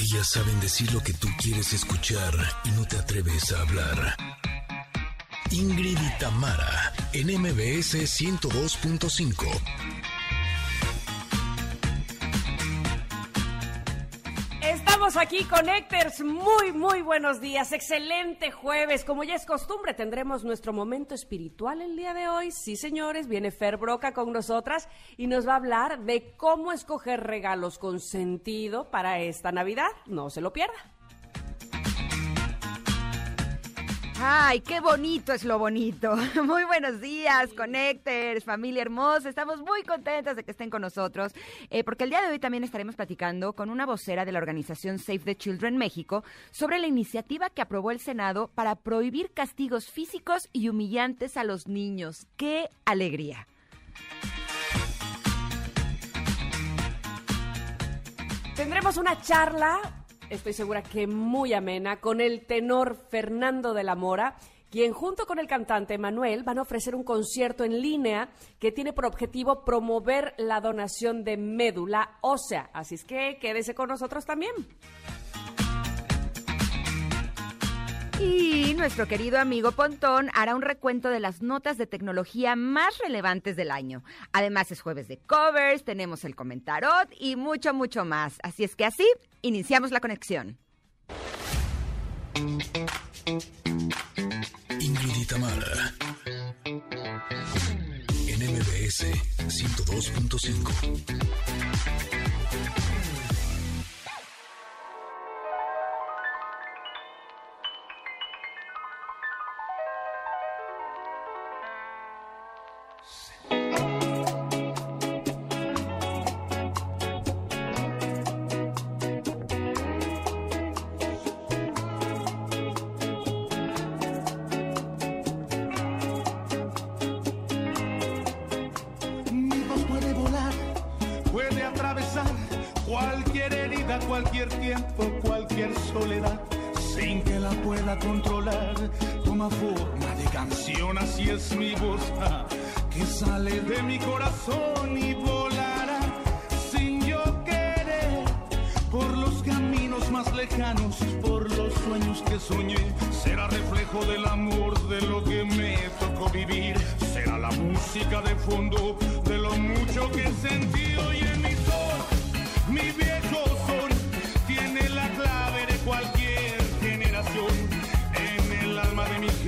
Ellas saben decir lo que tú quieres escuchar y no te atreves a hablar. Ingrid y Tamara, en MBS 102.5. aquí, Connectors. Muy, muy buenos días. Excelente jueves. Como ya es costumbre, tendremos nuestro momento espiritual el día de hoy. Sí, señores, viene Fer Broca con nosotras y nos va a hablar de cómo escoger regalos con sentido para esta Navidad. No se lo pierda. Ay, qué bonito es lo bonito. Muy buenos días, Connectors, familia hermosa. Estamos muy contentas de que estén con nosotros, eh, porque el día de hoy también estaremos platicando con una vocera de la organización Save the Children México sobre la iniciativa que aprobó el Senado para prohibir castigos físicos y humillantes a los niños. ¡Qué alegría! Tendremos una charla estoy segura que muy amena, con el tenor Fernando de la Mora quien junto con el cantante Manuel van a ofrecer un concierto en línea que tiene por objetivo promover la donación de médula ósea. Así es que quédese con nosotros también. Y nuestro querido amigo Pontón hará un recuento de las notas de tecnología más relevantes del año. Además es jueves de covers, tenemos el comentarot y mucho, mucho más. Así es que así iniciamos la conexión. Ingrid MBS 102.5.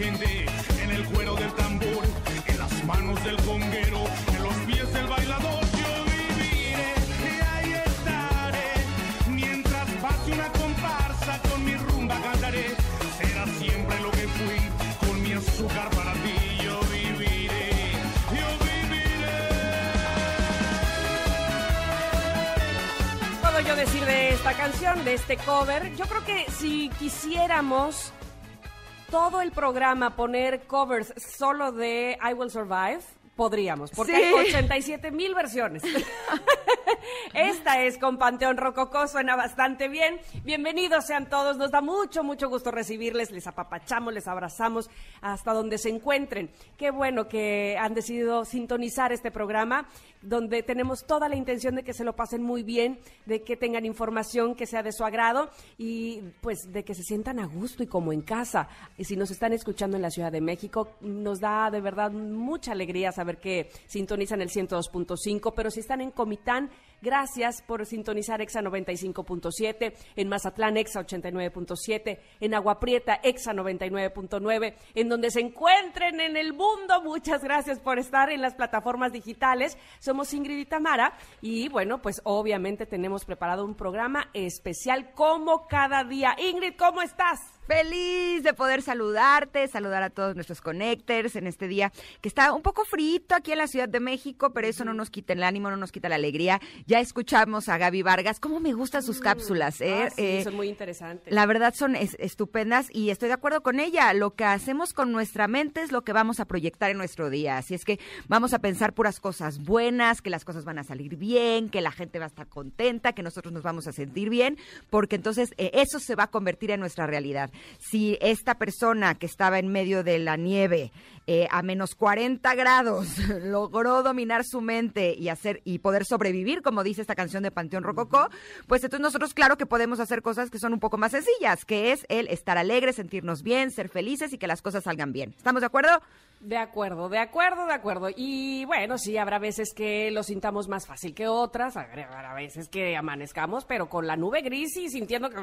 gente, en el cuero del tambor, en las manos del conguero, en los pies del bailador. Yo viviré y ahí estaré. Mientras pase una comparsa con mi rumba cantaré. Será siempre lo que fui con mi azúcar para ti. Yo viviré, yo viviré. puedo yo decir de esta canción, de este cover? Yo creo que si quisiéramos todo el programa poner covers solo de I Will Survive, podríamos, porque Sí. hay 87 mil versiones. Esta es con Panteón Rococó, suena bastante bien. Bienvenidos sean todos, nos da mucho, mucho gusto recibirles, les apapachamos, les abrazamos hasta donde se encuentren. Qué bueno que han decidido sintonizar este programa, donde tenemos toda la intención de que se lo pasen muy bien, de que tengan información que sea de su agrado y pues de que se sientan a gusto y como en casa. Y si nos están escuchando en la Ciudad de México, nos da de verdad mucha alegría saber que sintonizan el 102.5, pero si están en Comitán, gracias por sintonizar EXA 95.7, en Mazatlán EXA 89.7, en Agua Prieta EXA 99.9, en donde se encuentren en el mundo. Muchas gracias por estar en las plataformas digitales. Somos Ingrid y Tamara y bueno, pues obviamente tenemos preparado un programa especial como cada día. Ingrid, ¿cómo estás? Feliz de poder saludarte, saludar a todos nuestros connectors en este día que está un poco frito aquí en la Ciudad de México, pero eso no nos quita el ánimo, no nos quita la alegría. Ya escuchamos a Gaby Vargas, cómo me gustan sus cápsulas, ¿eh? Ah, sí, Eh, son muy interesantes. La verdad son es- estupendas y estoy de acuerdo con ella. Lo que hacemos con nuestra mente es lo que vamos a proyectar en nuestro día. Así es que vamos a pensar puras cosas buenas, que las cosas van a salir bien, que la gente va a estar contenta, que nosotros nos vamos a sentir bien, porque entonces eh, eso se va a convertir en nuestra realidad. Si esta persona que estaba en medio de la nieve eh, a menos 40 grados logró dominar su mente y hacer y poder sobrevivir como dice esta canción de Panteón Rococó, pues entonces nosotros claro que podemos hacer cosas que son un poco más sencillas, que es el estar alegre, sentirnos bien, ser felices y que las cosas salgan bien. ¿Estamos de acuerdo? De acuerdo, de acuerdo, de acuerdo. Y bueno, sí, habrá veces que lo sintamos más fácil que otras, habrá veces que amanezcamos, pero con la nube gris y sintiendo que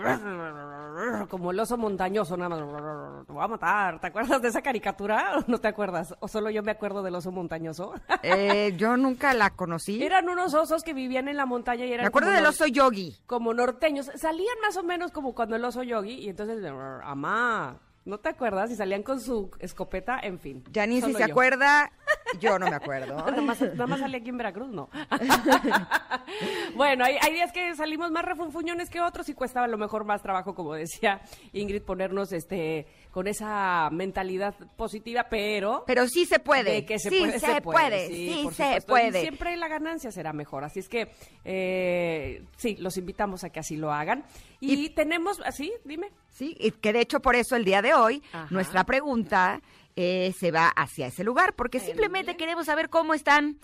como el oso montañoso, nada más, te voy a matar. ¿Te acuerdas de esa caricatura o no te acuerdas? ¿O solo yo me acuerdo del oso montañoso? Eh, yo nunca la conocí. Eran unos osos que vivían en la montaña y eran... Me acuerdo del nor- oso yogi. Como norteños. Salían más o menos como cuando el oso yogi y entonces, amá, ¿no te acuerdas? Y salían con su escopeta, en fin. Janine, si se yo. acuerda, yo no me acuerdo. Nada más, nada más salí aquí en Veracruz, no. bueno, hay, hay días que salimos más refunfuñones que otros y cuesta a lo mejor más trabajo, como decía Ingrid, ponernos este con esa mentalidad positiva, pero... Pero sí se puede. de que se sí puede, se puede. Sí, por se supuesto. puede. Y siempre la ganancia será mejor. Así es que, eh, sí, los invitamos a que así lo hagan. Y, tenemos, así, dime. Sí, y que de hecho por eso el día de hoy Ajá. nuestra pregunta eh, se va hacia ese lugar, porque simplemente queremos saber cómo están,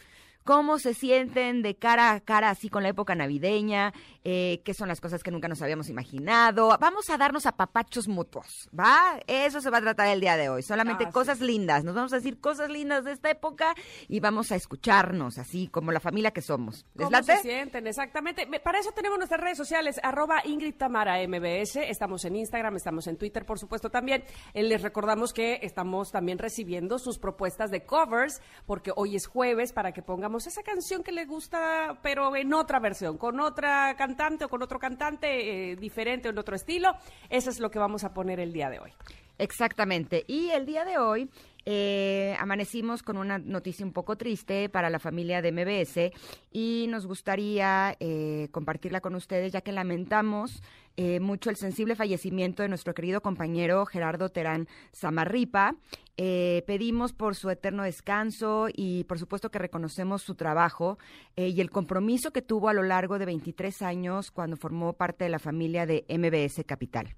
cómo se sienten de cara a cara así con la época navideña, eh, qué son las cosas que nunca nos habíamos imaginado. Vamos a darnos apapachos mutuos, ¿va? Eso se va a tratar el día de hoy, solamente Ah, sí. cosas lindas, nos vamos a decir cosas lindas de esta época y vamos a escucharnos así como la familia que somos. ¿Les ¿Cómo late? se sienten? Exactamente. Me- Para eso tenemos nuestras redes sociales, arroba Ingrid Tamara MBS. Estamos en Instagram, estamos en Twitter, por supuesto, también. Eh, Les recordamos que estamos también recibiendo sus propuestas de covers, porque hoy es jueves, para que esa canción que les gusta, pero en otra versión, con otra cantante o con otro cantante eh, diferente o en otro estilo. Eso es lo que vamos a poner el día de hoy. Exactamente. Y el día de hoy eh, amanecimos con una noticia un poco triste para la familia de MBS y nos gustaría eh, compartirla con ustedes ya que lamentamos eh, mucho el sensible fallecimiento de nuestro querido compañero Gerardo Terán Zamarripa. Eh, pedimos por su eterno descanso y por supuesto que reconocemos su trabajo eh, y el compromiso que tuvo a lo largo de 23 años cuando formó parte de la familia de MBS Capital.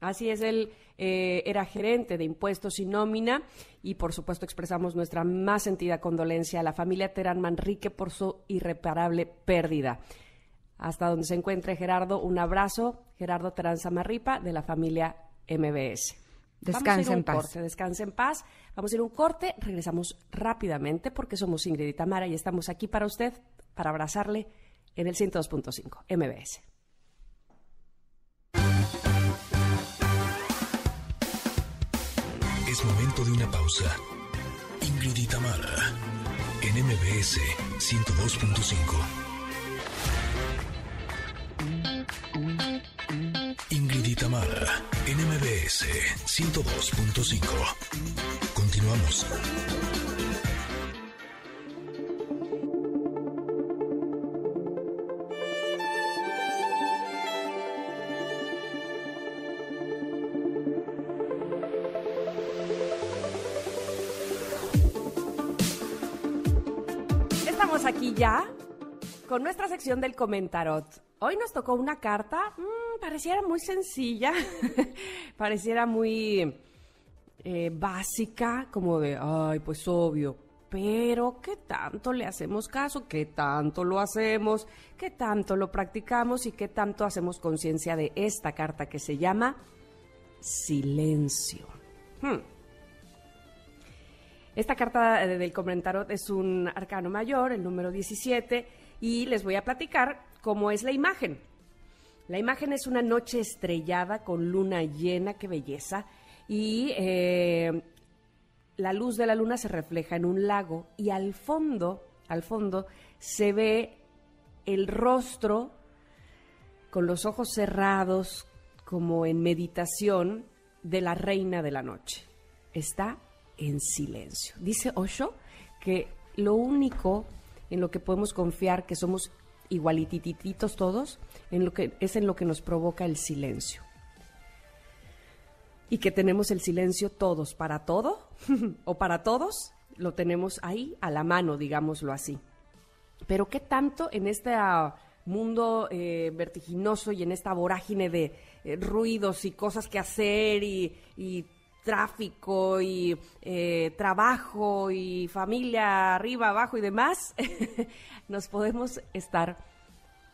Así es, él eh, era gerente de impuestos y nómina y por supuesto expresamos nuestra más sentida condolencia a la familia Terán Manrique por su irreparable pérdida. Hasta donde se encuentre Gerardo, un abrazo, Gerardo Terán Zamarripa de la familia MBS. Vamos a ir Descanse a un en paz. corte, descanse en paz. Vamos a ir a un corte, regresamos rápidamente porque somos Ingrid y Tamara y estamos aquí para usted, para abrazarle en el 102.5 MBS. Es momento de una pausa. Ingrid y Tamara, en MBS 102.5. Ingrid y Tamara, en MBS 102.5. Continuamos. Estamos aquí ya con nuestra sección del comentarot. Hoy nos tocó una carta, mm, pareciera muy sencilla, pareciera muy eh, básica, como de, ay, pues obvio, pero ¿qué tanto le hacemos caso? ¿Qué tanto lo hacemos? ¿Qué tanto lo practicamos? ¿Y qué tanto hacemos conciencia de esta carta que se llama silencio? Hmm. Esta carta del comentarot es un arcano mayor, el número 17, y les voy a platicar cómo es la imagen. La imagen es una noche estrellada con luna llena, qué belleza, y eh, la luz de la luna se refleja en un lago y al fondo, al fondo se ve el rostro con los ojos cerrados, como en meditación, de la reina de la noche. Está en silencio. Dice Osho que lo único en lo que podemos confiar que somos igualitititos todos, en lo que es en lo que nos provoca el silencio. Y que tenemos el silencio todos para todo o para todos, lo tenemos ahí a la mano, digámoslo así. Pero qué tanto en este mundo eh, vertiginoso y en esta vorágine de eh, ruidos y cosas que hacer y, y tráfico y eh, trabajo y familia arriba, abajo y demás, nos podemos estar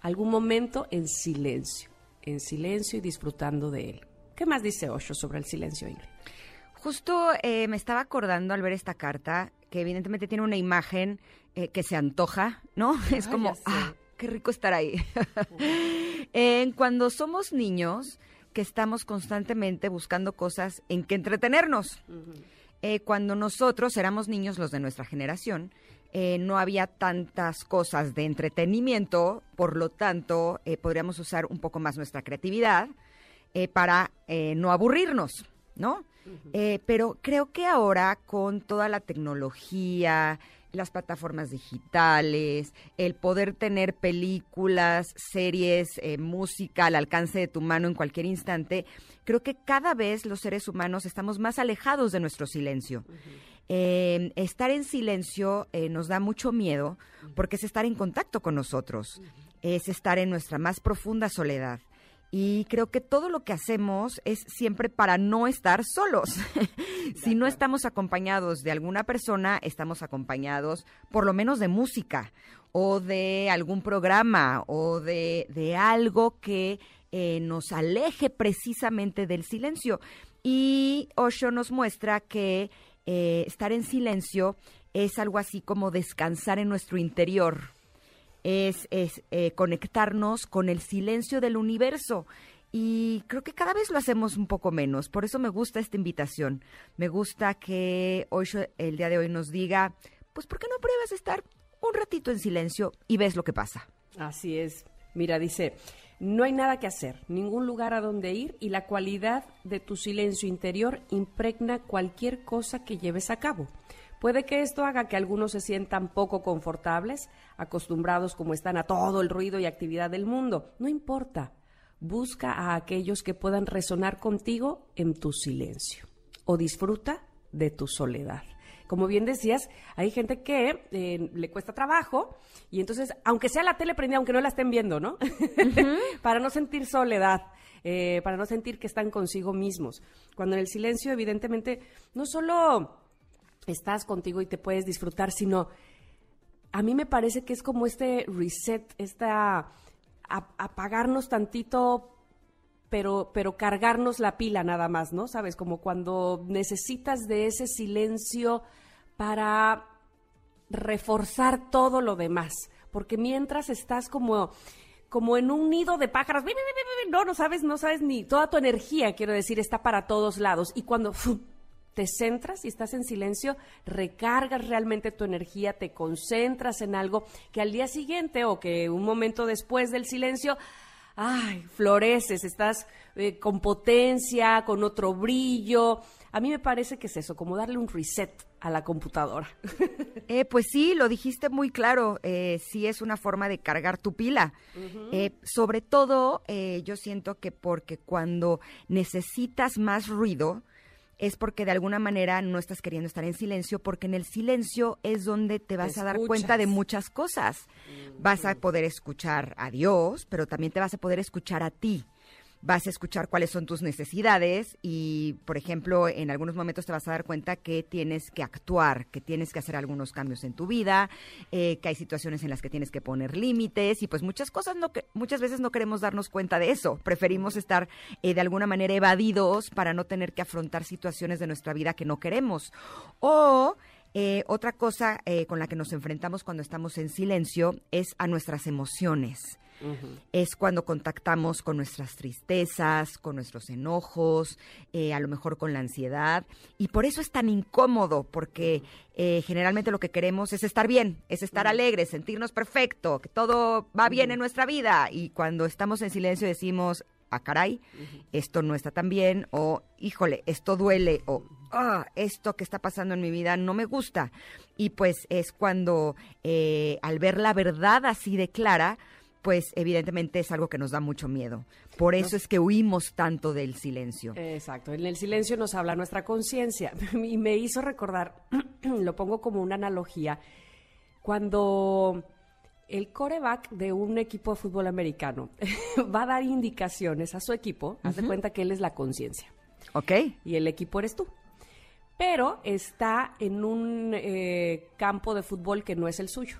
algún momento en silencio, en silencio y disfrutando de él. ¿Qué más dice Osho sobre el silencio, Ingrid? Justo eh, me estaba acordando al ver esta carta que evidentemente tiene una imagen eh, que se antoja, ¿no? Es Ah, como, ah, qué rico estar ahí. En cuando somos niños, que estamos constantemente buscando cosas en que entretenernos. Eh, cuando nosotros éramos niños, los de nuestra generación, eh, no había tantas cosas de entretenimiento, por lo tanto, eh, podríamos usar un poco más nuestra creatividad eh, para eh, no aburrirnos, ¿no? Eh, pero creo que ahora con toda la tecnología, las plataformas digitales, el poder tener películas, series, eh, música al alcance de tu mano en cualquier instante, creo que cada vez los seres humanos estamos más alejados de nuestro silencio. Eh, estar en silencio eh, nos da mucho miedo porque es estar en contacto con nosotros, es estar en nuestra más profunda soledad. Y creo que todo lo que hacemos es siempre para no estar solos. si no estamos acompañados de alguna persona, estamos acompañados por lo menos de música o de algún programa o de, de algo que eh, nos aleje precisamente del silencio. Y Osho nos muestra que eh, estar en silencio es algo así como descansar en nuestro interior es, es eh, conectarnos con el silencio del universo. Y creo que cada vez lo hacemos un poco menos. Por eso me gusta esta invitación. Me gusta que hoy, el día de hoy nos diga, pues, ¿por qué no pruebas estar un ratito en silencio y ves lo que pasa? Así es. Mira, dice, no hay nada que hacer, ningún lugar a donde ir y la cualidad de tu silencio interior impregna cualquier cosa que lleves a cabo. Puede que esto haga que algunos se sientan poco confortables, acostumbrados como están a todo el ruido y actividad del mundo. No importa. Busca a aquellos que puedan resonar contigo en tu silencio o disfruta de tu soledad. Como bien decías, hay gente que eh, le cuesta trabajo y entonces, aunque sea la tele prendida, aunque no la estén viendo, ¿no? para no sentir soledad, eh, para no sentir que están consigo mismos. Cuando en el silencio, evidentemente, no solo estás contigo y te puedes disfrutar, sino a mí me parece que es como este reset, esta a- apagarnos tantito, pero, pero cargarnos la pila nada más, ¿no? Sabes, como cuando necesitas de ese silencio para reforzar todo lo demás, porque mientras estás como como en un nido de pájaros, no, no sabes, no sabes ni toda tu energía, quiero decir, está para todos lados. Y cuando te centras y estás en silencio, recargas realmente tu energía, te concentras en algo que al día siguiente o que un momento después del silencio, ay, floreces, estás eh, con potencia, con otro brillo. A mí me parece que es eso, como darle un reset a la computadora. Eh, pues sí, lo dijiste muy claro. Eh, sí es una forma de cargar tu pila. Eh, sobre todo, eh, yo siento que porque cuando necesitas más ruido es porque de alguna manera no estás queriendo estar en silencio, porque en el silencio es donde te vas a dar cuenta de muchas cosas. Vas a poder escuchar a Dios, pero también te vas a poder escuchar a ti. Vas a escuchar cuáles son tus necesidades y, por ejemplo, en algunos momentos te vas a dar cuenta que tienes que actuar, que tienes que hacer algunos cambios en tu vida, eh, que hay situaciones en las que tienes que poner límites y pues muchas cosas no muchas veces no queremos darnos cuenta de eso. Preferimos estar eh, de alguna manera evadidos para no tener que afrontar situaciones de nuestra vida que no queremos. O eh, otra cosa eh, con la que nos enfrentamos cuando estamos en silencio es a nuestras emociones. Es cuando contactamos con nuestras tristezas, con nuestros enojos, eh, a lo mejor con la ansiedad. Y por eso es tan incómodo, porque eh, generalmente lo que queremos es estar bien, es estar alegres, sentirnos perfecto, que todo va bien en nuestra vida. Y cuando estamos en silencio decimos, ah, caray, esto no está tan bien, o híjole, esto duele, o ah, esto que está pasando en mi vida no me gusta. Y pues es cuando eh, al ver la verdad así de clara, pues evidentemente es algo que nos da mucho miedo. Por eso es que huimos tanto del silencio. Exacto, en el silencio nos habla nuestra conciencia y me hizo recordar, lo pongo como una analogía, cuando el coreback de un equipo de fútbol americano va a dar indicaciones a su equipo, haz de cuenta que él es la conciencia ¿Ok? y el equipo eres tú. Pero está en un eh, campo de fútbol que no es el suyo.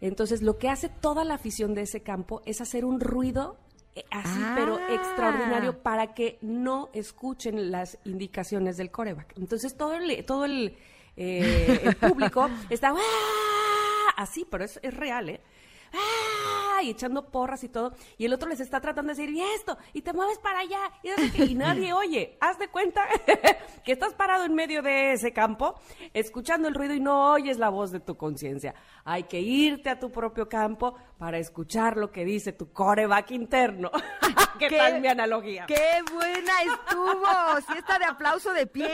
Entonces, lo que hace toda la afición de ese campo es hacer un ruido eh, así, pero Ah. extraordinario para que no escuchen las indicaciones del coreback. Entonces, todo el, todo el, eh, el público está "¡Ah!", así, pero es, es real, ¿eh? ¡Ah! Y echando porras y todo, y el otro les está tratando de decir, y esto, y te mueves para allá, y, y nadie oye. Haz de cuenta que estás parado en medio de ese campo, escuchando el ruido y no oyes la voz de tu conciencia. Hay que irte a tu propio campo para escuchar lo que dice tu coreback interno. ¿Qué, ¿Qué? tal mi analogía? ¡Qué buena estuvo! Sí está de aplauso de pie.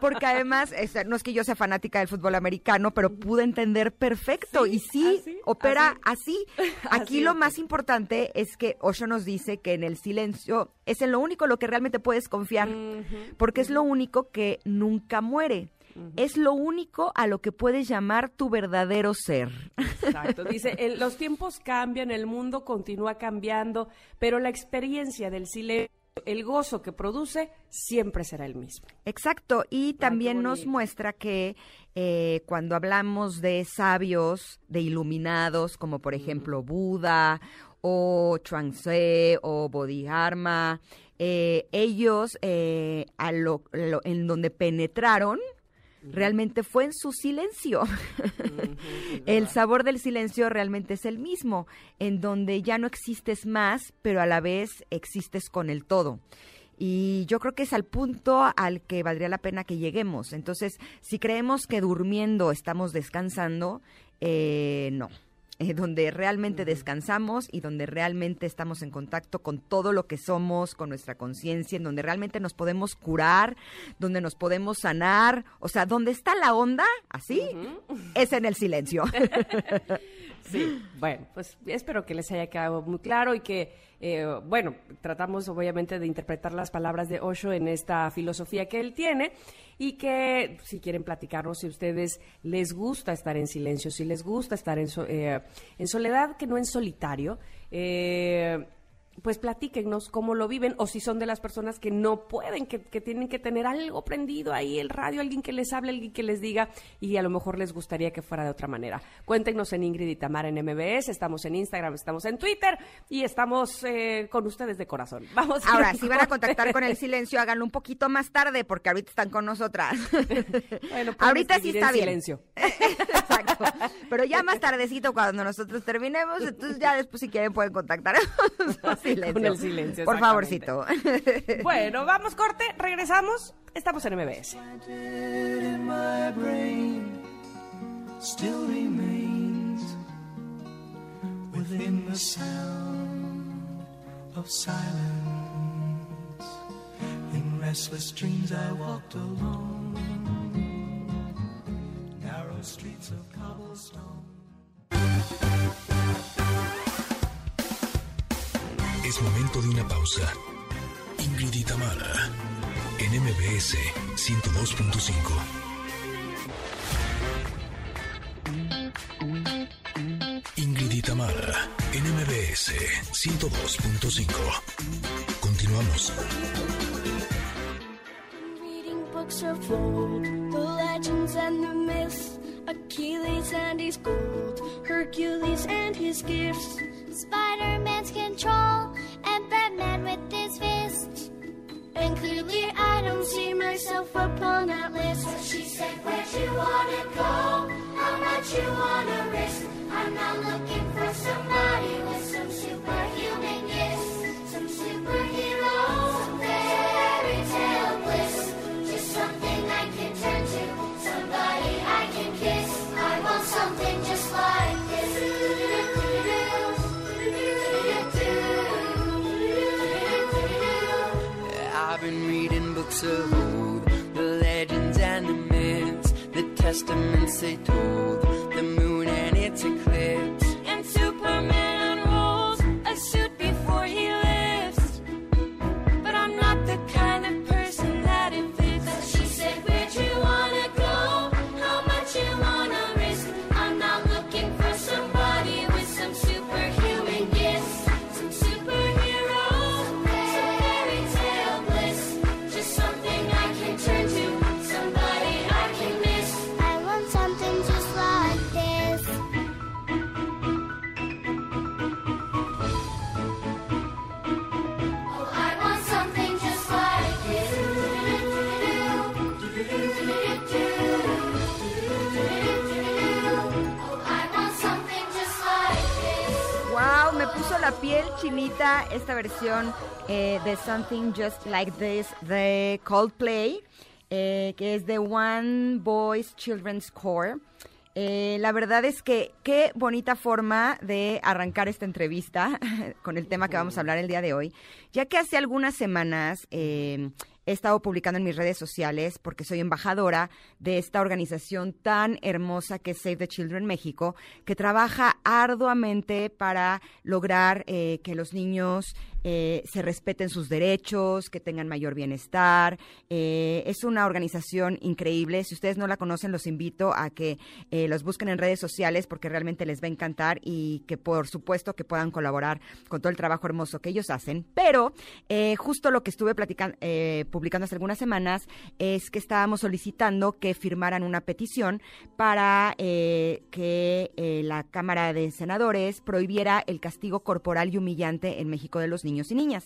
Porque además, es- no es que yo sea fanática del fútbol americano, pero pude entender perfecto. Sí, y sí, así, opera así. Aquí Así lo más importante es que Osho nos dice que en el silencio es en lo único lo que realmente puedes confiar. Porque es lo único que nunca muere. Es lo único a lo que puedes llamar tu verdadero ser. Exacto. Dice, el- los tiempos cambian, el mundo continúa cambiando, pero la experiencia del silencio, el gozo que produce, siempre será el mismo. Exacto, y también nos muestra que eh, cuando hablamos de sabios, de iluminados, como por ejemplo Buda o Chuang-Tzu o Bodhidharma, eh, ellos eh, a lo- lo- en donde penetraron realmente fue en su silencio. el sabor del silencio realmente es el mismo, en donde ya no existes más, pero a la vez existes con el todo. Y yo creo que es al punto al que valdría la pena que lleguemos. Entonces, si creemos que durmiendo estamos descansando, eh, no. Eh, donde realmente descansamos y donde realmente estamos en contacto con todo lo que somos, con nuestra conciencia, en donde realmente nos podemos curar, donde nos podemos sanar, o sea, donde está la onda, así, es en el silencio. Sí, bueno, pues espero que les haya quedado muy claro y que, eh, bueno, tratamos obviamente de interpretar las palabras de Osho en esta filosofía que él tiene y que si quieren platicarnos, si ustedes les gusta estar en silencio, si les gusta estar en, so- eh, en soledad, que no en solitario, eh, pues platíquenos cómo lo viven o si son de las personas que no pueden, que, que tienen que tener algo prendido ahí, el radio, alguien que les hable, alguien que les diga y a lo mejor les gustaría que fuera de otra manera. Cuéntenos en Ingrid y Tamara en MBS, estamos en Instagram, estamos en Twitter y estamos eh, con ustedes de corazón. Vamos. Ahora, si van a contactar con el silencio, háganlo un poquito más tarde, porque ahorita están con nosotras. Bueno, ahorita sí está en bien. silencio. Exacto. Pero ya más tardecito, cuando nosotros terminemos, entonces ya después, si quieren, pueden contactar con silencio. Con el silencio, Por favorcito. Bueno, vamos corte, regresamos, estamos en MBS. in my brain still Es momento de una pausa. Ingrid y en MBS 102.5. Ingrid y en MBS 102.5. Continuamos. Reading books of old, the legends and the myths, Achilles and his gold, Hercules and his gifts, Spider Man's control, and Batman with his fists. And clearly, I don't see myself upon that list. So she said, Where'd you wanna go? How much you wanna risk? I'm not looking for somebody with some superhuman gifts, some superhero, some fairy tale bliss. Just something I can turn to, somebody I can kiss. I want something just books of old, the legends and the myths, the testaments they told, chinita esta versión eh, de Something Just Like This de Coldplay, eh, que es de One Boys Children's Core. Eh, la verdad es que qué bonita forma de arrancar esta entrevista con el tema que vamos a hablar el día de hoy, ya que hace algunas semanas he estado publicando en mis redes sociales porque soy embajadora de esta organización tan hermosa que es Save the Children México, que trabaja arduamente para lograr eh, que los niños eh, se respeten sus derechos, que tengan mayor bienestar. Eh, es una organización increíble. Si ustedes no la conocen, los invito a que eh, los busquen en redes sociales porque realmente les va a encantar y que por supuesto que puedan colaborar con todo el trabajo hermoso que ellos hacen. Pero eh, justo lo que estuve platicando, publicando hace algunas semanas es que estábamos solicitando que firmaran una petición para que la Cámara de Senadores prohibiera el castigo corporal y humillante en México de los niños y niñas.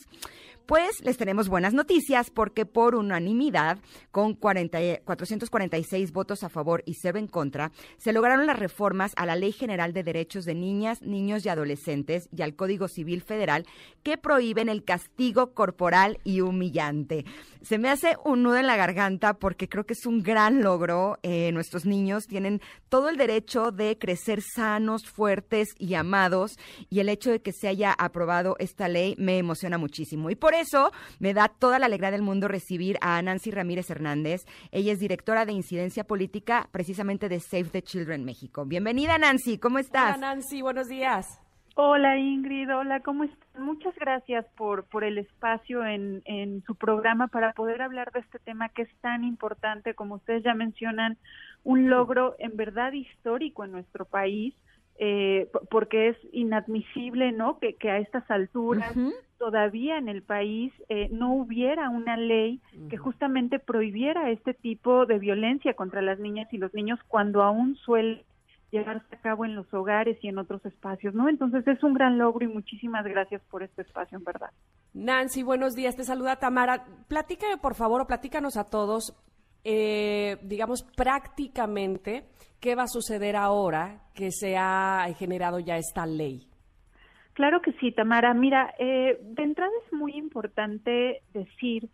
Pues les tenemos buenas noticias porque por unanimidad, con 40 446 votos a favor y 0 en contra, se lograron las reformas a la Ley General de Derechos de Niñas, Niños y Adolescentes y al Código Civil Federal que prohíben el castigo corporal y humillante. Se me hace un nudo en la garganta porque creo que es un gran logro. Eh, nuestros niños tienen todo el derecho de crecer sanos, fuertes y amados y el hecho de que se haya aprobado esta ley me emociona muchísimo. Y por eso me da toda la alegría del mundo recibir a Nancy Ramírez Hernández. Ella es directora de incidencia política precisamente de Save the Children México. Bienvenida Nancy, ¿cómo estás? Hola Nancy, buenos días. Hola Ingrid, hola, ¿cómo están? Muchas gracias por, por el espacio en, en su programa para poder hablar de este tema que es tan importante, como ustedes ya mencionan, un logro en verdad histórico en nuestro país, eh, porque es inadmisible, ¿no? Que, que a estas alturas todavía en el país eh, no hubiera una ley que justamente prohibiera este tipo de violencia contra las niñas y los niños cuando aún suele llevarse a cabo en los hogares y en otros espacios, ¿no? Entonces es un gran logro y muchísimas gracias por este espacio, en verdad. Nancy, buenos días. Te saluda Tamara. Platícame, por favor, o platícanos a todos, eh, digamos, prácticamente, qué va a suceder ahora que se ha generado ya esta ley. Claro que sí, Tamara. Mira, eh, de entrada es muy importante decir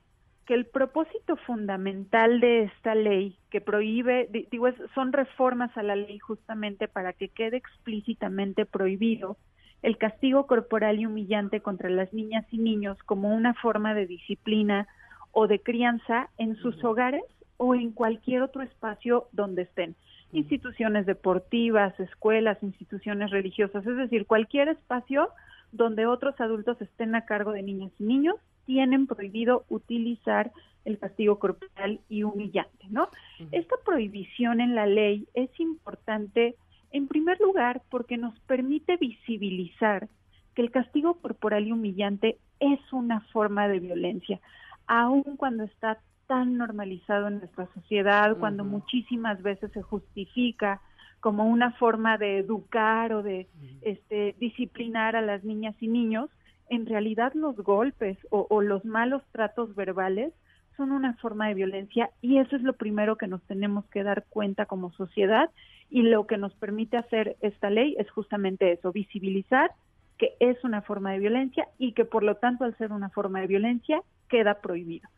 que el propósito fundamental de esta ley que prohíbe, di- digo, es- son reformas a la ley justamente para que quede explícitamente prohibido el castigo corporal y humillante contra las niñas y niños como una forma de disciplina o de crianza en sus hogares o en cualquier otro espacio donde estén. Instituciones deportivas, escuelas, instituciones religiosas, es decir, cualquier espacio donde otros adultos estén a cargo de niñas y niños, tienen prohibido utilizar el castigo corporal y humillante, ¿no? Esta prohibición en la ley es importante en primer lugar porque nos permite visibilizar que el castigo corporal y humillante es una forma de violencia, aun cuando está tan normalizado en nuestra sociedad, cuando muchísimas veces se justifica como una forma de educar o de este, disciplinar a las niñas y niños, en realidad los golpes o, o los malos tratos verbales son una forma de violencia y eso es lo primero que nos tenemos que dar cuenta como sociedad y lo que nos permite hacer esta ley es justamente eso, visibilizar que es una forma de violencia y que por lo tanto al ser una forma de violencia queda prohibido.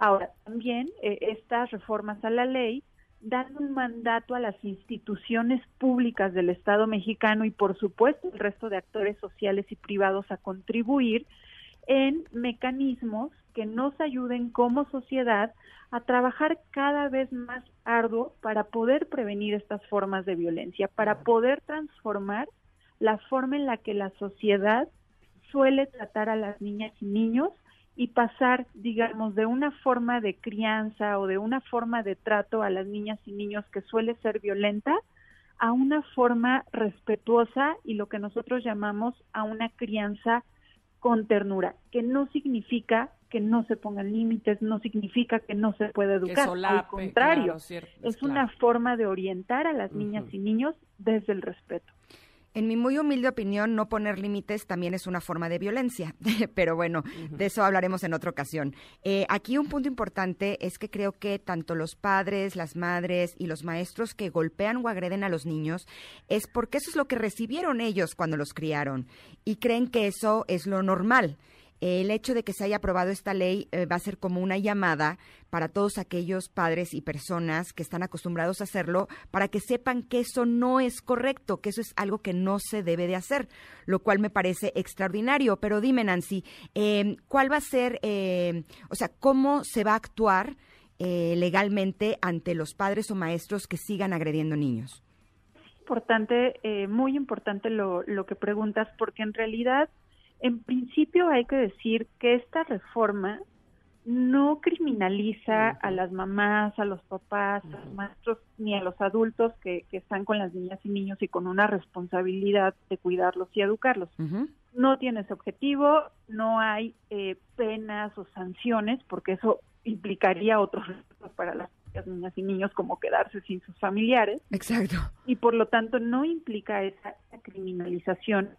Ahora, también eh, estas reformas a la ley dan un mandato a las instituciones públicas del Estado mexicano y por supuesto el resto de actores sociales y privados a contribuir en mecanismos que nos ayuden como sociedad a trabajar cada vez más arduo para poder prevenir estas formas de violencia, para poder transformar la forma en la que la sociedad suele tratar a las niñas y niños y pasar, digamos, de una forma de crianza o de una forma de trato a las niñas y niños que suele ser violenta a una forma respetuosa y lo que nosotros llamamos a una crianza con ternura, que no significa que no se pongan límites, no significa que no se puede educar, solape, al contrario, claro, cierto, es claro. una forma de orientar a las niñas y niños desde el respeto. En mi muy humilde opinión, no poner límites también es una forma de violencia, pero bueno, de eso hablaremos en otra ocasión. Eh, aquí un punto importante es que creo que tanto los padres, las madres y los maestros que golpean o agreden a los niños es porque eso es lo que recibieron ellos cuando los criaron y creen que eso es lo normal el hecho de que se haya aprobado esta ley eh, va a ser como una llamada para todos aquellos padres y personas que están acostumbrados a hacerlo, para que sepan que eso no es correcto, que eso es algo que no se debe de hacer, lo cual me parece extraordinario. Pero dime, Nancy, em, ¿cuál va a ser, em, o sea, cómo se va a actuar eh, legalmente ante los padres o maestros que sigan agrediendo niños? Importante, eh, muy importante lo, lo que preguntas, porque en realidad en principio hay que decir que esta reforma no criminaliza a las mamás, a los papás, a los maestros ni a los adultos que, están con las niñas y niños y con una responsabilidad de cuidarlos y educarlos. No tiene ese objetivo, no hay eh, penas o sanciones, porque eso implicaría otros riesgos para las niñas y niños como quedarse sin sus familiares. Exacto. Y por lo tanto no implica esa criminalización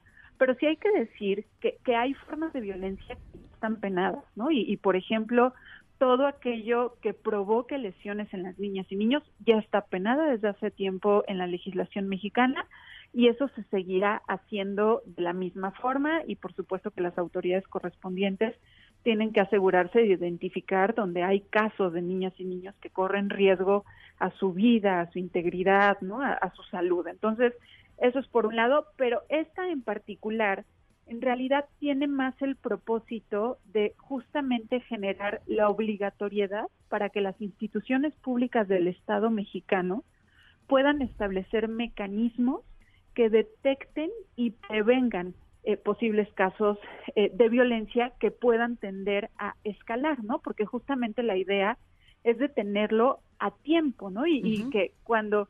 pero sí hay que decir que, que hay formas de violencia que están penadas, ¿no? Y, por ejemplo, todo aquello que provoque lesiones en las niñas y niños ya está penada desde hace tiempo en la legislación mexicana y eso se seguirá haciendo de la misma forma y por supuesto que las autoridades correspondientes tienen que asegurarse de identificar donde hay casos de niñas y niños que corren riesgo a su vida, a su integridad, ¿no? a su salud. Entonces, eso es por un lado, pero esta en particular en realidad tiene más el propósito de justamente generar la obligatoriedad para que las instituciones públicas del Estado mexicano puedan establecer mecanismos que detecten y prevengan eh, posibles casos eh, de violencia que puedan tender a escalar, ¿no? Porque justamente la idea es detenerlo a tiempo, ¿no? Y, y que cuando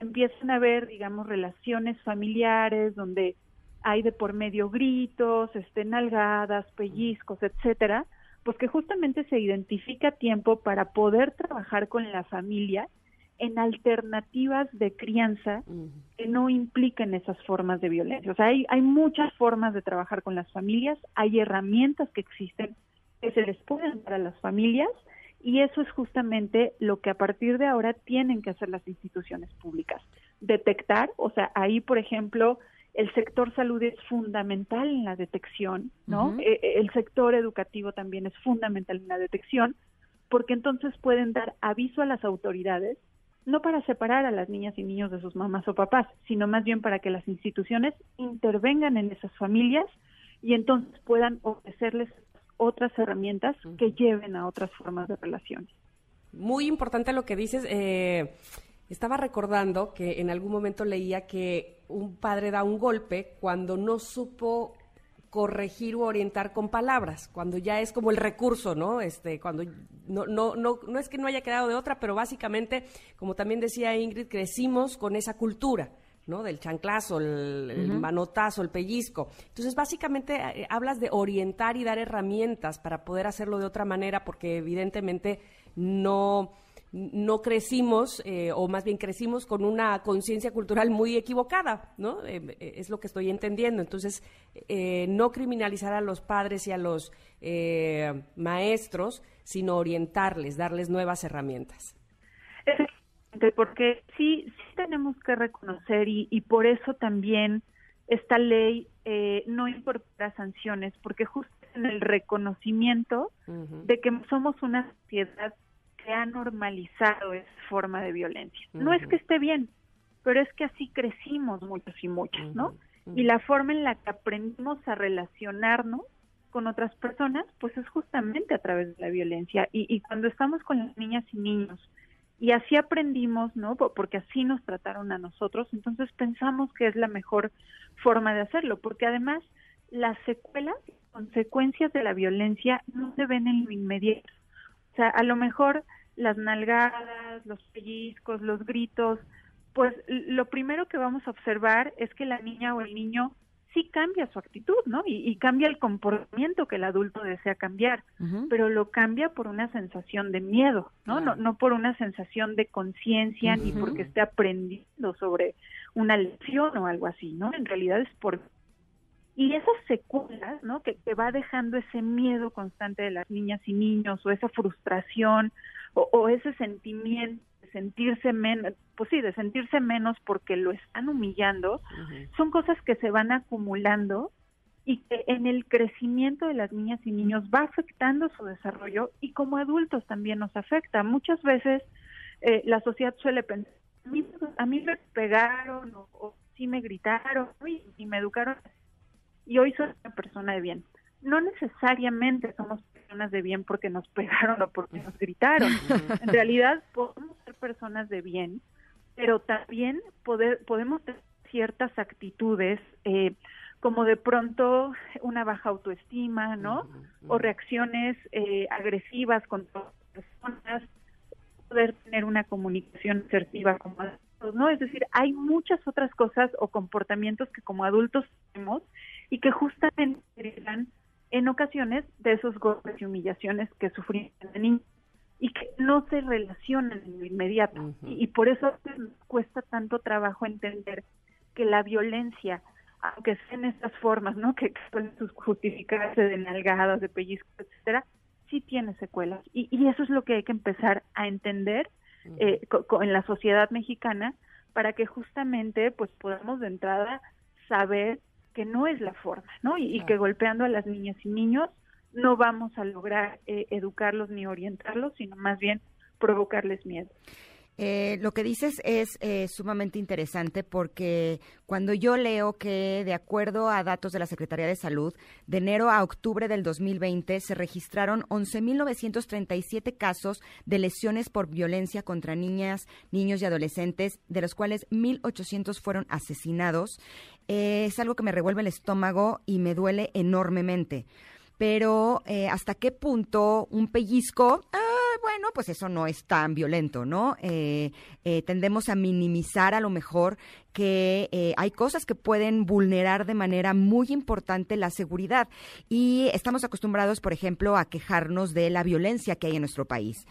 empiezan a haber, digamos, relaciones familiares donde hay de por medio gritos, este, nalgadas, pellizcos, etcétera, pues que justamente se identifica tiempo para poder trabajar con la familia en alternativas de crianza que no impliquen esas formas de violencia. O sea, hay, hay muchas formas de trabajar con las familias, hay herramientas que existen que se les pueden dar a las familias y eso es justamente lo que a partir de ahora tienen que hacer las instituciones públicas. Detectar, o sea, ahí, por ejemplo, el sector salud es fundamental en la detección, ¿no? E, e, el sector educativo también es fundamental en la detección, porque entonces pueden dar aviso a las autoridades, no para separar a las niñas y niños de sus mamás o papás, sino más bien para que las instituciones intervengan en esas familias y entonces puedan ofrecerles otras herramientas que lleven a otras formas de relaciones. Muy importante lo que dices. Eh, estaba recordando que en algún momento leía que un padre da un golpe cuando no supo corregir o orientar con palabras, cuando ya es como el recurso, ¿no? Este, cuando no, no, no, no es que no haya quedado de otra, pero básicamente, como también decía Ingrid, crecimos con esa cultura. ¿No? Del chanclazo, el, manotazo, el pellizco. Entonces, básicamente eh, hablas de orientar y dar herramientas para poder hacerlo de otra manera, porque evidentemente no, no crecimos, eh, o más bien crecimos con una conciencia cultural muy equivocada, ¿no? Eh, es lo que estoy entendiendo. Entonces, no criminalizar a los padres y a los maestros, sino orientarles, darles nuevas herramientas porque sí, sí tenemos que reconocer y, y por eso también esta ley eh, no importa sanciones, porque justo en el reconocimiento de que somos una sociedad que ha normalizado esa forma de violencia. No es que esté bien, pero es que así crecimos muchos y muchas, ¿no? Y la forma en la que aprendimos a relacionarnos con otras personas, pues es justamente a través de la violencia. Y, y cuando estamos con las niñas y niños, y así aprendimos, ¿no? Porque así nos trataron a nosotros, entonces pensamos que es la mejor forma de hacerlo, porque además las secuelas, consecuencias de la violencia no se ven en lo inmediato. O sea, a lo mejor las nalgadas, los pellizcos, los gritos, pues lo primero que vamos a observar es que la niña o el niño sí cambia su actitud, ¿no? Y, cambia el comportamiento que el adulto desea cambiar, pero lo cambia por una sensación de miedo, ¿no? No, no por una sensación de conciencia ni porque esté aprendiendo sobre una lesión o algo así, ¿no? En realidad es por y esas secuelas, ¿no? Que, que, va dejando ese miedo constante de las niñas y niños, o esa frustración, o, ese sentimiento sentirse menos, pues sí, de sentirse menos porque lo están humillando, son cosas que se van acumulando y que en el crecimiento de las niñas y niños va afectando su desarrollo y como adultos también nos afecta. Muchas veces eh, la sociedad suele pensar, a mí, me pegaron o, o sí me gritaron y, y me educaron y hoy soy una persona de bien. No necesariamente somos personas de bien porque nos pegaron o porque nos gritaron. En realidad podemos ser personas de bien, pero también poder, podemos tener ciertas actitudes eh, como de pronto una baja autoestima, ¿no? O reacciones eh, agresivas contra personas, poder tener una comunicación asertiva como adultos, ¿no? Es decir, hay muchas otras cosas o comportamientos que como adultos tenemos y que justamente derivan en ocasiones de esos golpes y humillaciones que sufrimos de niños y que no se relacionan en lo inmediato. y, por eso nos cuesta tanto trabajo entender que la violencia, aunque sea en estas formas, ¿no? Que, pueden justificarse de nalgadas, de pellizcos, etcétera, sí tiene secuelas. Y, y, eso es lo que hay que empezar a entender eh, en la sociedad mexicana para que justamente pues podamos de entrada saber que no es la forma, ¿no? Y, que golpeando a las niñas y niños no vamos a lograr eh, educarlos ni orientarlos, sino más bien provocarles miedo. Eh, lo que dices es eh, sumamente interesante porque cuando yo leo que, de acuerdo a datos de la Secretaría de Salud, de enero a octubre del 2020 se registraron 11.937 casos de lesiones por violencia contra niñas, niños y adolescentes, de los cuales 1.800 fueron asesinados, eh, es algo que me revuelve el estómago y me duele enormemente. Pero hasta qué punto un pellizco... Ah, bueno, pues eso no es tan violento, ¿no? Eh, eh, tendemos a minimizar a lo mejor que eh, hay cosas que pueden vulnerar de manera muy importante la seguridad y estamos acostumbrados, por ejemplo, a quejarnos de la violencia que hay en nuestro país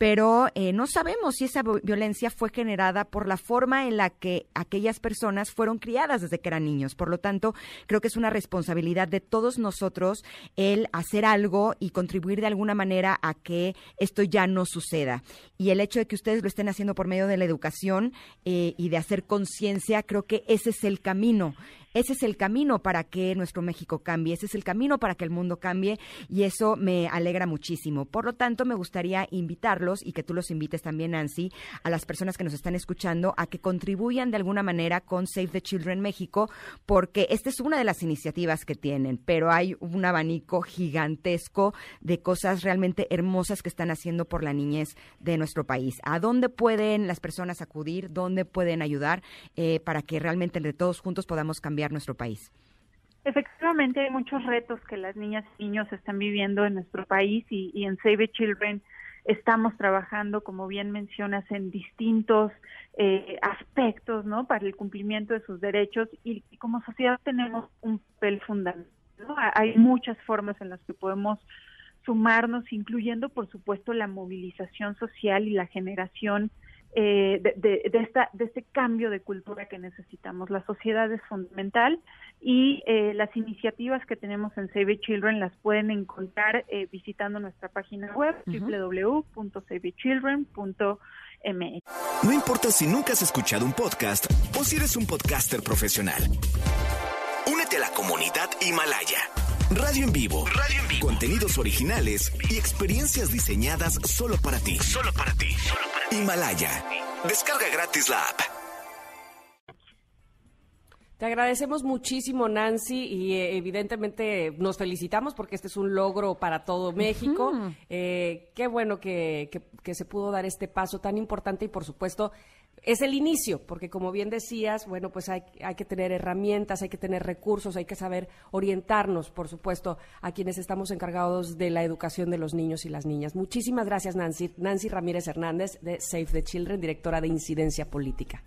pero eh, no sabemos si esa violencia fue generada por la forma en la que aquellas personas fueron criadas desde que eran niños. Por lo tanto, creo que es una responsabilidad de todos nosotros el hacer algo y contribuir de alguna manera a que esto ya no suceda. Y el hecho de que ustedes lo estén haciendo por medio de la educación eh, y de hacer conciencia, creo que ese es el camino. Ese es el camino para que nuestro México cambie, ese es el camino para que el mundo cambie y eso me alegra muchísimo. Por lo tanto, me gustaría invitarlos y que tú los invites también, Nancy, a las personas que nos están escuchando a que contribuyan de alguna manera con Save the Children México, porque esta es una de las iniciativas que tienen, pero hay un abanico gigantesco de cosas realmente hermosas que están haciendo por la niñez de nuestro país. ¿A dónde pueden las personas acudir? ¿Dónde pueden ayudar eh, para que realmente entre todos juntos podamos cambiar? Nuestro país. Efectivamente, hay muchos retos que las niñas y niños están viviendo en nuestro país y, en Save Children estamos trabajando, como bien mencionas, en distintos eh, aspectos, ¿no? Para el cumplimiento de sus derechos y, como sociedad tenemos un papel fundamental. Hay muchas formas en las que podemos sumarnos, incluyendo, por supuesto, la movilización social y la generación eh, de, de, esta, de este cambio de cultura que necesitamos. La sociedad es fundamental y eh, las iniciativas que tenemos en Save Children las pueden encontrar eh, visitando nuestra página web uh No importa si nunca has escuchado un podcast o si eres un podcaster profesional. Únete a la comunidad Himalaya. Radio en vivo. Radio en vivo. Contenidos originales y experiencias diseñadas solo para ti. Solo para ti. Solo para Himalaya. Descarga gratis la app. Te agradecemos muchísimo, Nancy, y eh, evidentemente nos felicitamos porque este es un logro para todo México. Eh, qué bueno que, que, se pudo dar este paso tan importante y, por supuesto, es el inicio, porque como bien decías, bueno, pues hay, hay, que tener herramientas, hay que tener recursos, hay que saber orientarnos, por supuesto, a quienes estamos encargados de la educación de los niños y las niñas. Muchísimas gracias, Nancy. Nancy Ramírez Hernández, de Save the Children, directora de Incidencia Política.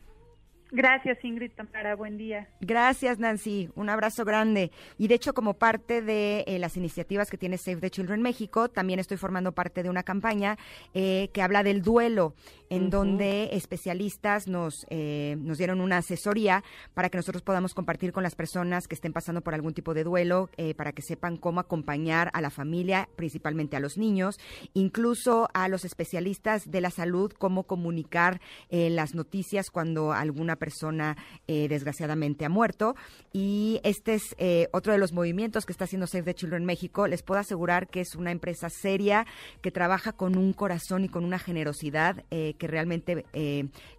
Gracias, Ingrid Tamara. Buen día. Gracias, Nancy. Un abrazo grande. Y de hecho, como parte de eh, las iniciativas que tiene Save the Children México, también estoy formando parte de una campaña eh, que habla del duelo, en donde especialistas nos, eh, nos dieron una asesoría para que nosotros podamos compartir con las personas que estén pasando por algún tipo de duelo, para que sepan cómo acompañar a la familia, principalmente a los niños, incluso a los especialistas de la salud, cómo comunicar las noticias cuando alguna persona eh, desgraciadamente ha muerto. Y este es eh, otro de los movimientos que está haciendo Save the Children México. Les puedo asegurar que es una empresa seria que trabaja con un corazón y con una generosidad eh, que realmente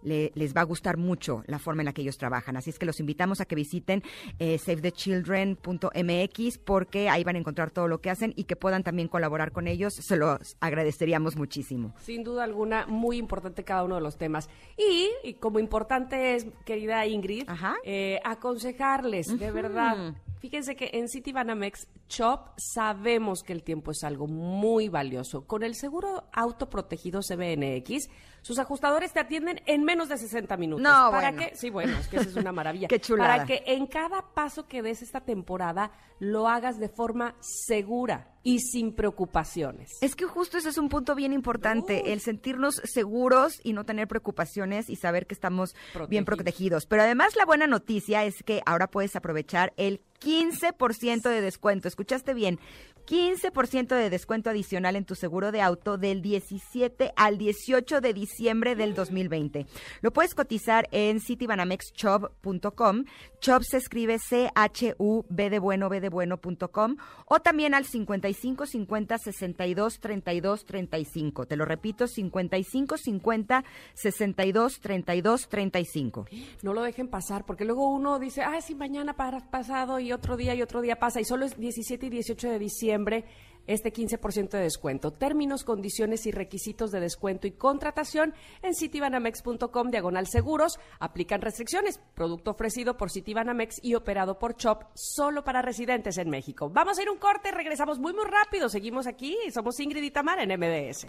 les va a gustar mucho la forma en la que ellos trabajan. Así es que los invitamos a que visiten savethechildren.mx porque ahí van a encontrar todo lo que hacen y que puedan también colaborar con ellos. Se los agradeceríamos muchísimo. Sin duda alguna, muy importante cada uno de los temas. Y como importante es querida Ingrid, eh, aconsejarles, de verdad. Fíjense que en City Banamex Shop sabemos que el tiempo es algo muy valioso. Con el seguro autoprotegido CBNX, sus ajustadores te atienden en menos de 60 minutos. No, para bueno. que, sí, bueno, es que eso es una maravilla. Qué chulada. Para que en cada paso que des esta temporada lo hagas de forma segura y sin preocupaciones. Es que justo ese es un punto bien importante, el sentirnos seguros y no tener preocupaciones y saber que estamos bien protegidos. Pero además la buena noticia es que ahora puedes aprovechar el 15% de descuento. ¿Escuchaste bien? 15% de descuento adicional en tu seguro de auto del 17 al 18 de diciembre del 2020. Lo puedes cotizar en citibanamex.com. Chop se escribe C-H-U-B de bueno, B de bueno.com o también al 55 50 62 32 35. Te lo repito, 55 50 62 32 35. No lo dejen pasar, porque luego uno dice, ah, sí, mañana para pasado y otro día y otro día pasa, y solo es 17 y 18 de diciembre este 15% de descuento. Términos, condiciones y requisitos de descuento y contratación en citibanamex.com diagonal seguros. Aplican restricciones. Producto ofrecido por Citibanamex y operado por CHOP solo para residentes en México. Vamos a ir un corte, regresamos muy muy rápido. Seguimos aquí y somos Ingrid y en MBS.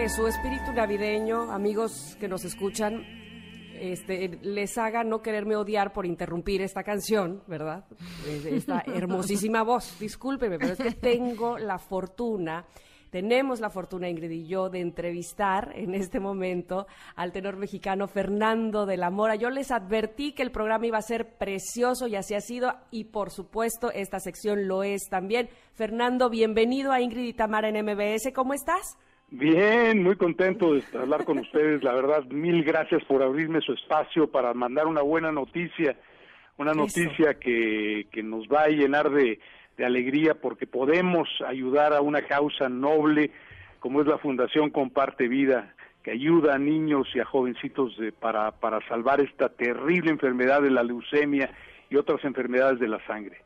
Que su espíritu navideño, amigos que nos escuchan, este, les haga no quererme odiar por interrumpir esta canción, ¿verdad? Esta hermosísima voz. Discúlpeme, pero es que tengo la fortuna tenemos la fortuna, Ingrid y yo, de entrevistar en este momento al tenor mexicano Fernando de la Mora. Yo les advertí que el programa iba a ser precioso y así ha sido y por supuesto esta sección lo es también. Fernando, bienvenido a Ingrid y Tamara en MBS. ¿Cómo estás? Bien, muy contento de hablar con ustedes. La verdad, mil gracias por abrirme su espacio para mandar una buena noticia, una noticia que, que nos va a llenar de, de alegría porque podemos ayudar a una causa noble como es la Fundación Comparte Vida, que ayuda a niños y a jovencitos para, para salvar esta terrible enfermedad de la leucemia y otras enfermedades de la sangre.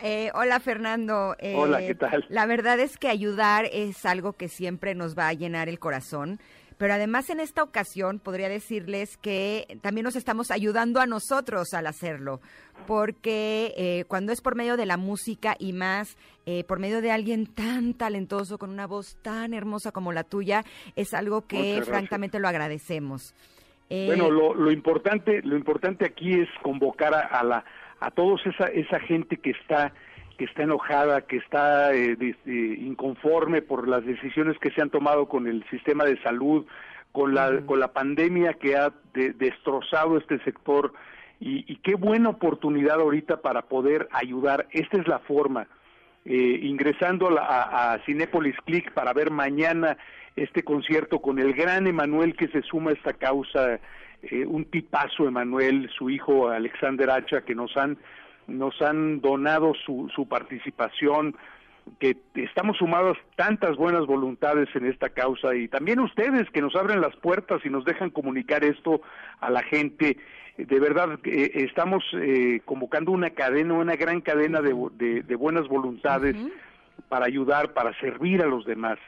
Eh, hola Fernando. Eh, hola, ¿qué tal? La verdad es que ayudar es algo que siempre nos va a llenar el corazón. Pero además en esta ocasión podría decirles que también nos estamos ayudando a nosotros al hacerlo, porque eh, cuando es por medio de la música y más eh, por medio de alguien tan talentoso, con una voz tan hermosa como la tuya, es algo que francamente lo agradecemos. Eh, bueno, lo, importante, lo importante aquí es convocar a, la, a todos esa, esa gente que está que está enojada, que está eh, inconforme por las decisiones que se han tomado con el sistema de salud, con la, con la pandemia que ha destrozado este sector. Y, qué buena oportunidad ahorita para poder ayudar. Esta es la forma. Eh, ingresando a, a, Cinépolis Click para ver mañana este concierto con el gran Emanuel que se suma a esta causa, eh, un tipazo Emanuel, su hijo Alexander Hacha, que nos han nos han donado su, su participación, que estamos sumados tantas buenas voluntades en esta causa y también ustedes que nos abren las puertas y nos dejan comunicar esto a la gente. De verdad, eh, estamos eh, convocando una cadena, una gran cadena de, de, buenas voluntades para ayudar, para servir a los demás.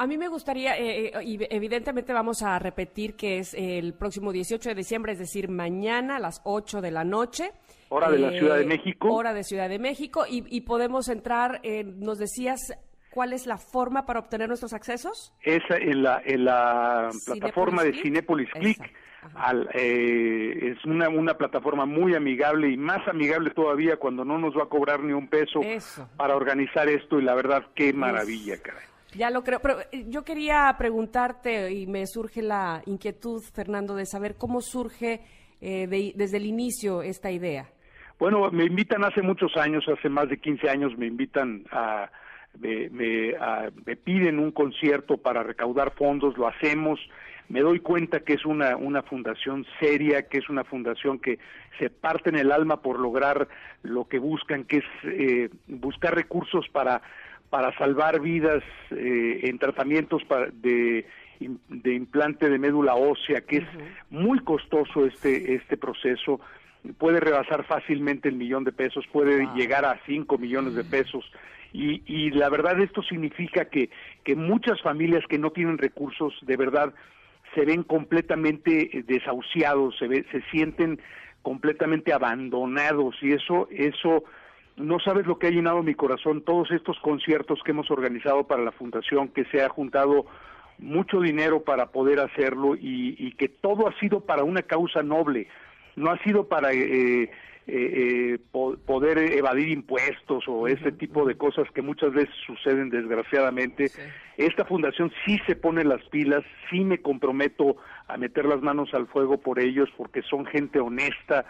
A mí me gustaría, eh, eh evidentemente vamos a repetir que es el próximo 18 de diciembre, es decir, mañana a las 8 de la noche. Hora de la Ciudad de eh, México. Hora de Ciudad de México. Y, podemos entrar, nos decías, ¿cuál es la forma para obtener nuestros accesos? Esa en la, en la plataforma de Cinepolis Click. Eh, es una, una plataforma muy amigable y más amigable todavía cuando no nos va a cobrar ni un peso para organizar esto y la verdad qué maravilla, caray. Ya lo creo, pero eh, yo quería preguntarte y me surge la inquietud, Fernando, de saber cómo surge desde el inicio esta idea. Bueno, me invitan hace muchos años, hace más de 15 años, me invitan a me, me, piden un concierto para recaudar fondos, lo hacemos, me doy cuenta que es una, una fundación seria, que es una fundación que se parte en el alma por lograr lo que buscan, que es eh, buscar recursos para, para salvar vidas eh, en tratamientos de, de implante de médula ósea, que es muy costoso este, este proceso. Puede rebasar fácilmente el millón de pesos, puede llegar a cinco millones de pesos. Y, y la verdad esto significa que, que muchas familias que no tienen recursos de verdad se ven completamente desahuciados, se, ve, se sienten completamente abandonados y eso, eso, no sabes lo que ha llenado mi corazón, todos estos conciertos que hemos organizado para la fundación, que se ha juntado mucho dinero para poder hacerlo y, y que todo ha sido para una causa noble no ha sido para eh, eh, eh poder evadir impuestos o ese tipo de cosas que muchas veces suceden desgraciadamente. Esta fundación sí se pone las pilas, sí me comprometo a meter las manos al fuego por ellos porque son gente honesta,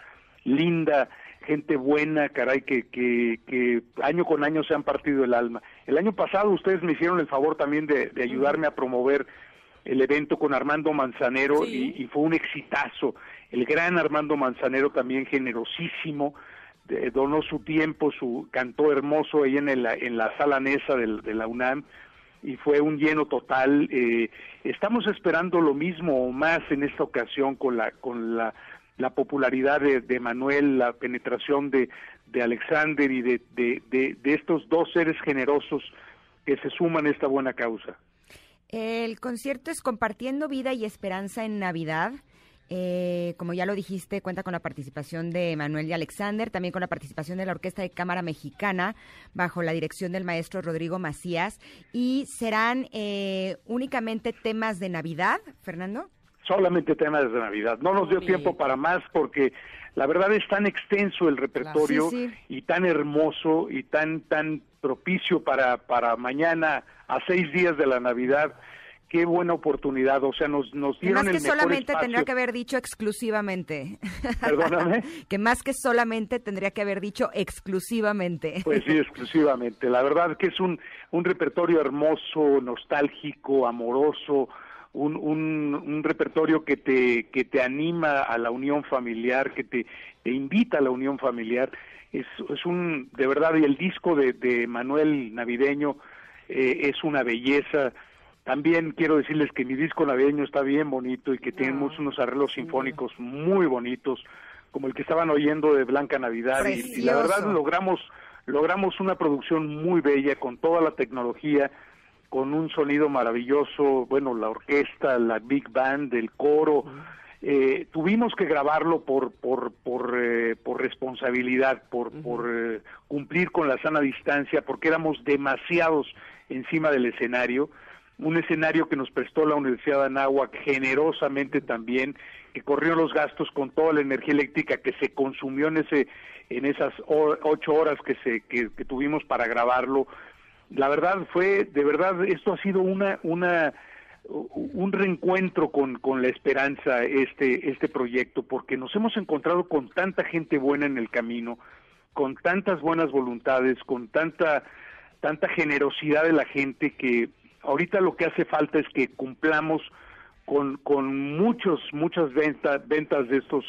linda, gente buena, caray, que, que, que año con año se han partido el alma. El año pasado ustedes me hicieron el favor también de, ayudarme a promover el evento con Armando Manzanero y, fue un exitazo el gran Armando Manzanero también generosísimo, donó su tiempo, su cantó hermoso ahí en, en la sala Nesa de la UNAM y fue un lleno total. Eh, estamos esperando lo mismo o más en esta ocasión con la con la, la popularidad de, Manuel, la penetración de, de Alexander y de, de, de, estos dos seres generosos que se suman a esta buena causa. El concierto es Compartiendo Vida y Esperanza en Navidad. Eh, como ya lo dijiste, cuenta con la participación de Manuel y Alexander, también con la participación de la Orquesta de Cámara Mexicana, bajo la dirección del maestro Rodrigo Macías. ¿Y serán eh, únicamente temas de Navidad, Fernando? Solamente temas de Navidad. No nos dio tiempo para más porque la verdad es tan extenso el repertorio y tan hermoso y tan, tan propicio para, para mañana a seis días de la Navidad qué buena oportunidad, o sea, nos, nos dieron más que solamente tendría que haber dicho exclusivamente. Perdóname. que más que solamente tendría que haber dicho exclusivamente. Pues sí, exclusivamente. La verdad que es un, un repertorio hermoso, nostálgico, amoroso, un, un, un, repertorio que te, que te anima a la unión familiar, que te, te invita a la unión familiar. Es, es un, de verdad, y el disco de, de Manuel Navideño eh, es una belleza También quiero decirles que mi disco navideño está bien bonito y que tenemos Ah, unos arreglos sinfónicos muy bonitos, como el que estaban oyendo de Blanca Navidad. Y, y la verdad logramos, logramos una producción muy bella con toda la tecnología, con un sonido maravilloso, bueno, la orquesta, la big band, el coro. Eh, tuvimos que grabarlo por por por, eh, por responsabilidad, por por eh, cumplir con la sana distancia, porque éramos demasiados encima del escenario, un escenario que nos prestó la Universidad de Anáhuac generosamente también, que corrió los gastos con toda la energía eléctrica que se consumió en ese en esas ho- ocho horas que se que, que tuvimos para grabarlo. La verdad fue, de verdad, esto ha sido una una un reencuentro con, con la esperanza este este proyecto porque nos hemos encontrado con tanta gente buena en el camino con tantas buenas voluntades con tanta tanta generosidad de la gente que ahorita lo que hace falta es que cumplamos con con muchos muchas ventas ventas de estos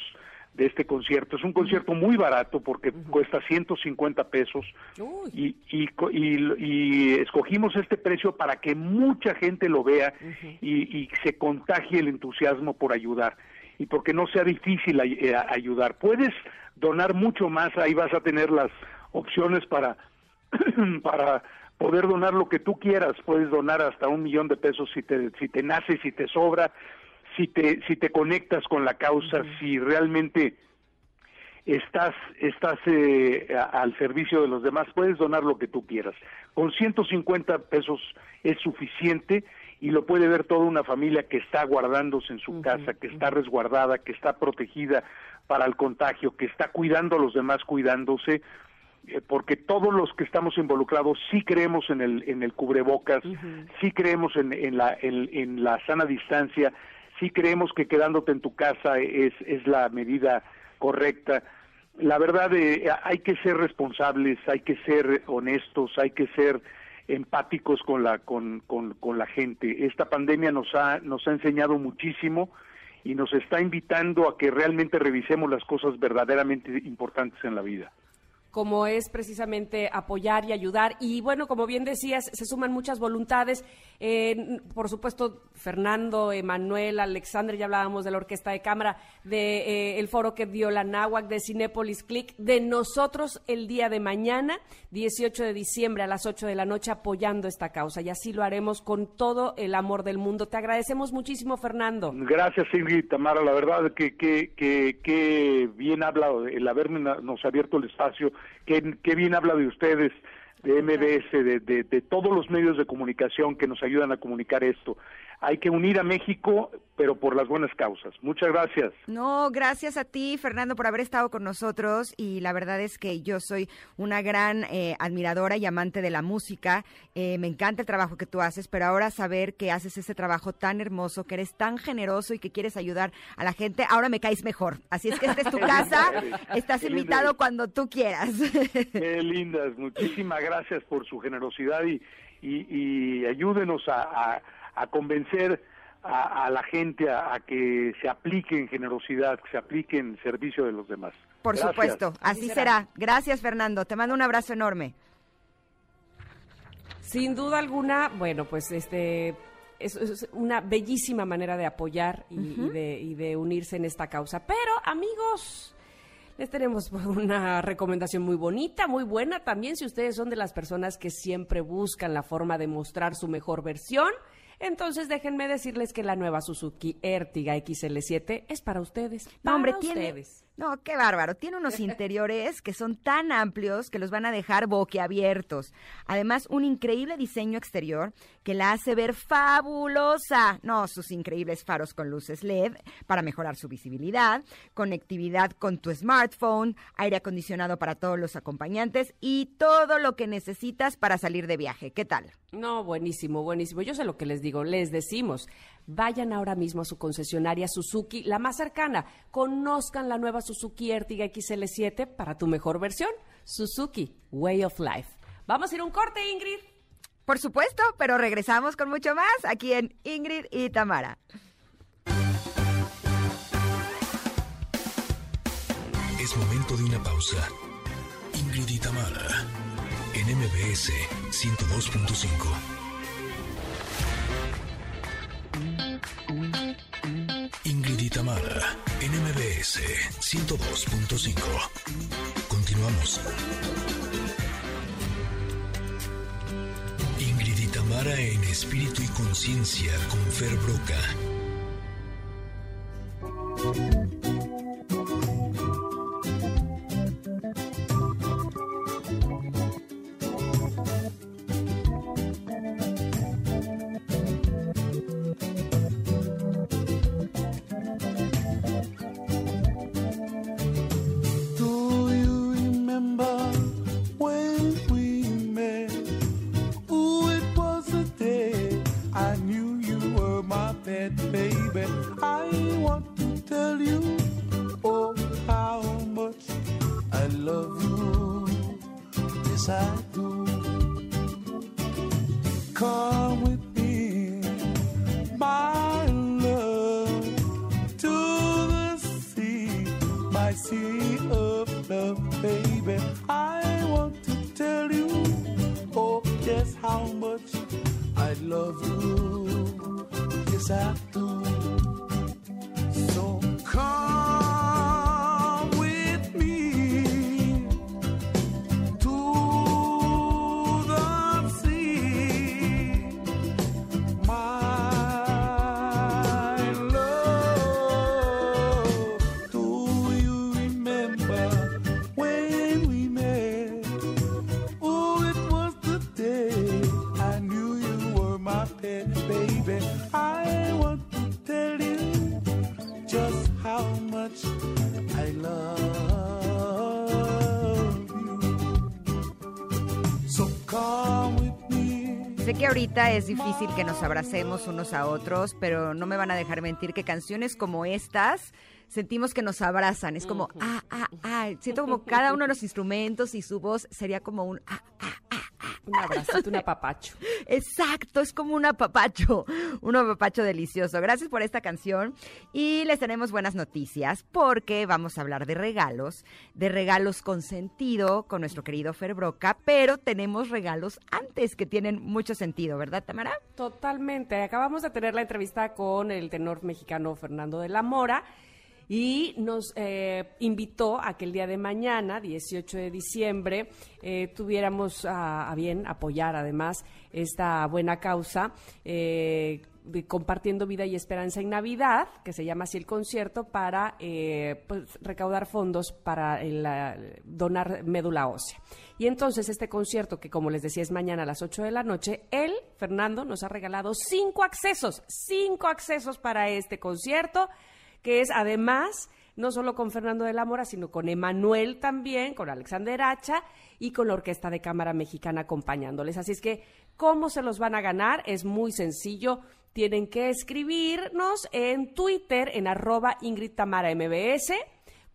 de este concierto. Es un concierto muy barato porque cuesta 150 pesos. Y, y, y- y escogimos este precio para que mucha gente lo vea y, se contagie el entusiasmo por ayudar. Y porque no sea difícil eh, ayudar. Puedes donar mucho más, ahí vas a tener las opciones para, para poder donar lo que tú quieras. Puedes donar hasta un millón de pesos si te, si te nace, si te sobra, si te, si te conectas con la causa, si realmente estás estás eh, a- al servicio de los demás, puedes donar lo que tú quieras. Con 150 pesos es suficiente y lo puede ver toda una familia que está guardándose en su casa, que está resguardada, que está protegida para el contagio, que está cuidando a los demás cuidándose, eh, porque todos los que estamos involucrados sí creemos en el en el cubrebocas, sí creemos en, en la en, en la sana distancia, sí creemos que quedándote en tu casa es es la medida correcta. La verdad, eh, hay que ser responsables, hay que ser honestos, hay que ser empáticos con la con, con, con la gente. Esta pandemia nos ha nos ha enseñado muchísimo y nos está invitando a que realmente revisemos las cosas verdaderamente importantes en la vida. Como es precisamente apoyar y ayudar. Y bueno, como bien decías, se suman muchas voluntades. Eh, por supuesto, Fernando, Emanuel, Alexander, ya hablábamos de la Orquesta de Cámara, de eh, el foro que dio la Náhuac, de Cinépolis Click, de nosotros el día de mañana, 18 de diciembre a las 8 de la noche, apoyando esta causa. Y así lo haremos con todo el amor del mundo. Te agradecemos muchísimo, Fernando. Gracias, Ingrid Tamara. La verdad que, que, que, que bien habla el haberme na- nos abierto el espacio, que, que bien habla de ustedes, de MBS, de, de, de todos los medios de comunicación que nos ayudan a comunicar esto. Hay que unir a México, pero por las buenas causas. Muchas gracias. No, gracias a ti, Fernando, por haber estado con nosotros. Y la verdad es que yo soy una gran eh, admiradora y amante de la música. Eh, me encanta el trabajo que tú haces, pero ahora saber que haces ese trabajo tan hermoso, que eres tan generoso y que quieres ayudar a la gente, ahora me caes mejor. Así es que esta es tu casa. Estás Qué invitado cuando tú quieras. Qué lindas. Muchísimas gracias por su generosidad y, y, y ayúdenos a, a, a convencer a, a la gente a, a que se aplique en generosidad, que se aplique en servicio de los demás. Por Gracias. supuesto, así será. Gracias, Fernando. Te mando un abrazo enorme. Sin duda alguna, bueno, pues este es, es una bellísima manera de apoyar y, y de, y de unirse en esta causa. Pero, amigos, les tenemos una recomendación muy bonita, muy buena también, si ustedes son de las personas que siempre buscan la forma de mostrar su mejor versión. Entonces déjenme decirles que la nueva Suzuki Ertiga XL7 es para ustedes. No, para tiene. ustedes. No, qué bárbaro. Tiene unos interiores que son tan amplios que los van a dejar boquiabiertos. Además, un increíble diseño exterior que la hace ver fabulosa. No, sus increíbles faros con luces LED para mejorar su visibilidad, conectividad con tu smartphone, aire acondicionado para todos los acompañantes y todo lo que necesitas para salir de viaje. ¿Qué tal? No, buenísimo, buenísimo. Yo sé lo que les digo, les decimos, vayan ahora mismo a su concesionaria Suzuki, la más cercana, conozcan la nueva Suzuki Ertiga XL7 para tu mejor versión, Suzuki Way of Life. Vamos a ir a un corte, Ingrid. Por supuesto, pero regresamos con mucho más aquí en Ingrid y Tamara. Es momento de una pausa. Ingrid y Tamara, en MBS 102.5. Tamara en MBS 102.5. Continuamos. Ingrid y en espíritu y conciencia con Fer Broca. Que ahorita es difícil que nos abracemos unos a otros, pero no me van a dejar mentir que canciones como estas sentimos que nos abrazan. Es como, ah, ah, ah. Siento como cada uno de los instrumentos y su voz sería como un, ah, ah. Un abracito, un apapacho. Exacto, es como un apapacho, un apapacho delicioso. Gracias por esta canción y les tenemos buenas noticias porque vamos a hablar de regalos, de regalos con sentido con nuestro querido Fer Broca, pero tenemos regalos antes que tienen mucho sentido, ¿verdad, Tamara? Totalmente. Acabamos de tener la entrevista con el tenor mexicano Fernando de la Mora y nos eh, invitó a que el día de mañana, 18 de diciembre, eh, tuviéramos a, bien apoyar además esta buena causa. eh, de compartiendo vida y esperanza en Navidad, que se llama así el concierto, para eh, pues, recaudar fondos para el, donar médula ósea. Y entonces este concierto, que como les decía es mañana a las 8 de la noche, él, Fernando, nos ha regalado cinco accesos, cinco accesos para este concierto, que es además no solo con Fernando de la Mora, sino con Emanuel también, con Alexander Hacha y con la Orquesta de Cámara Mexicana acompañándoles. Así es que, ¿cómo se los van a ganar? Es muy sencillo. Tienen que escribirnos en Twitter, en arroba Ingrid Tamara MBS,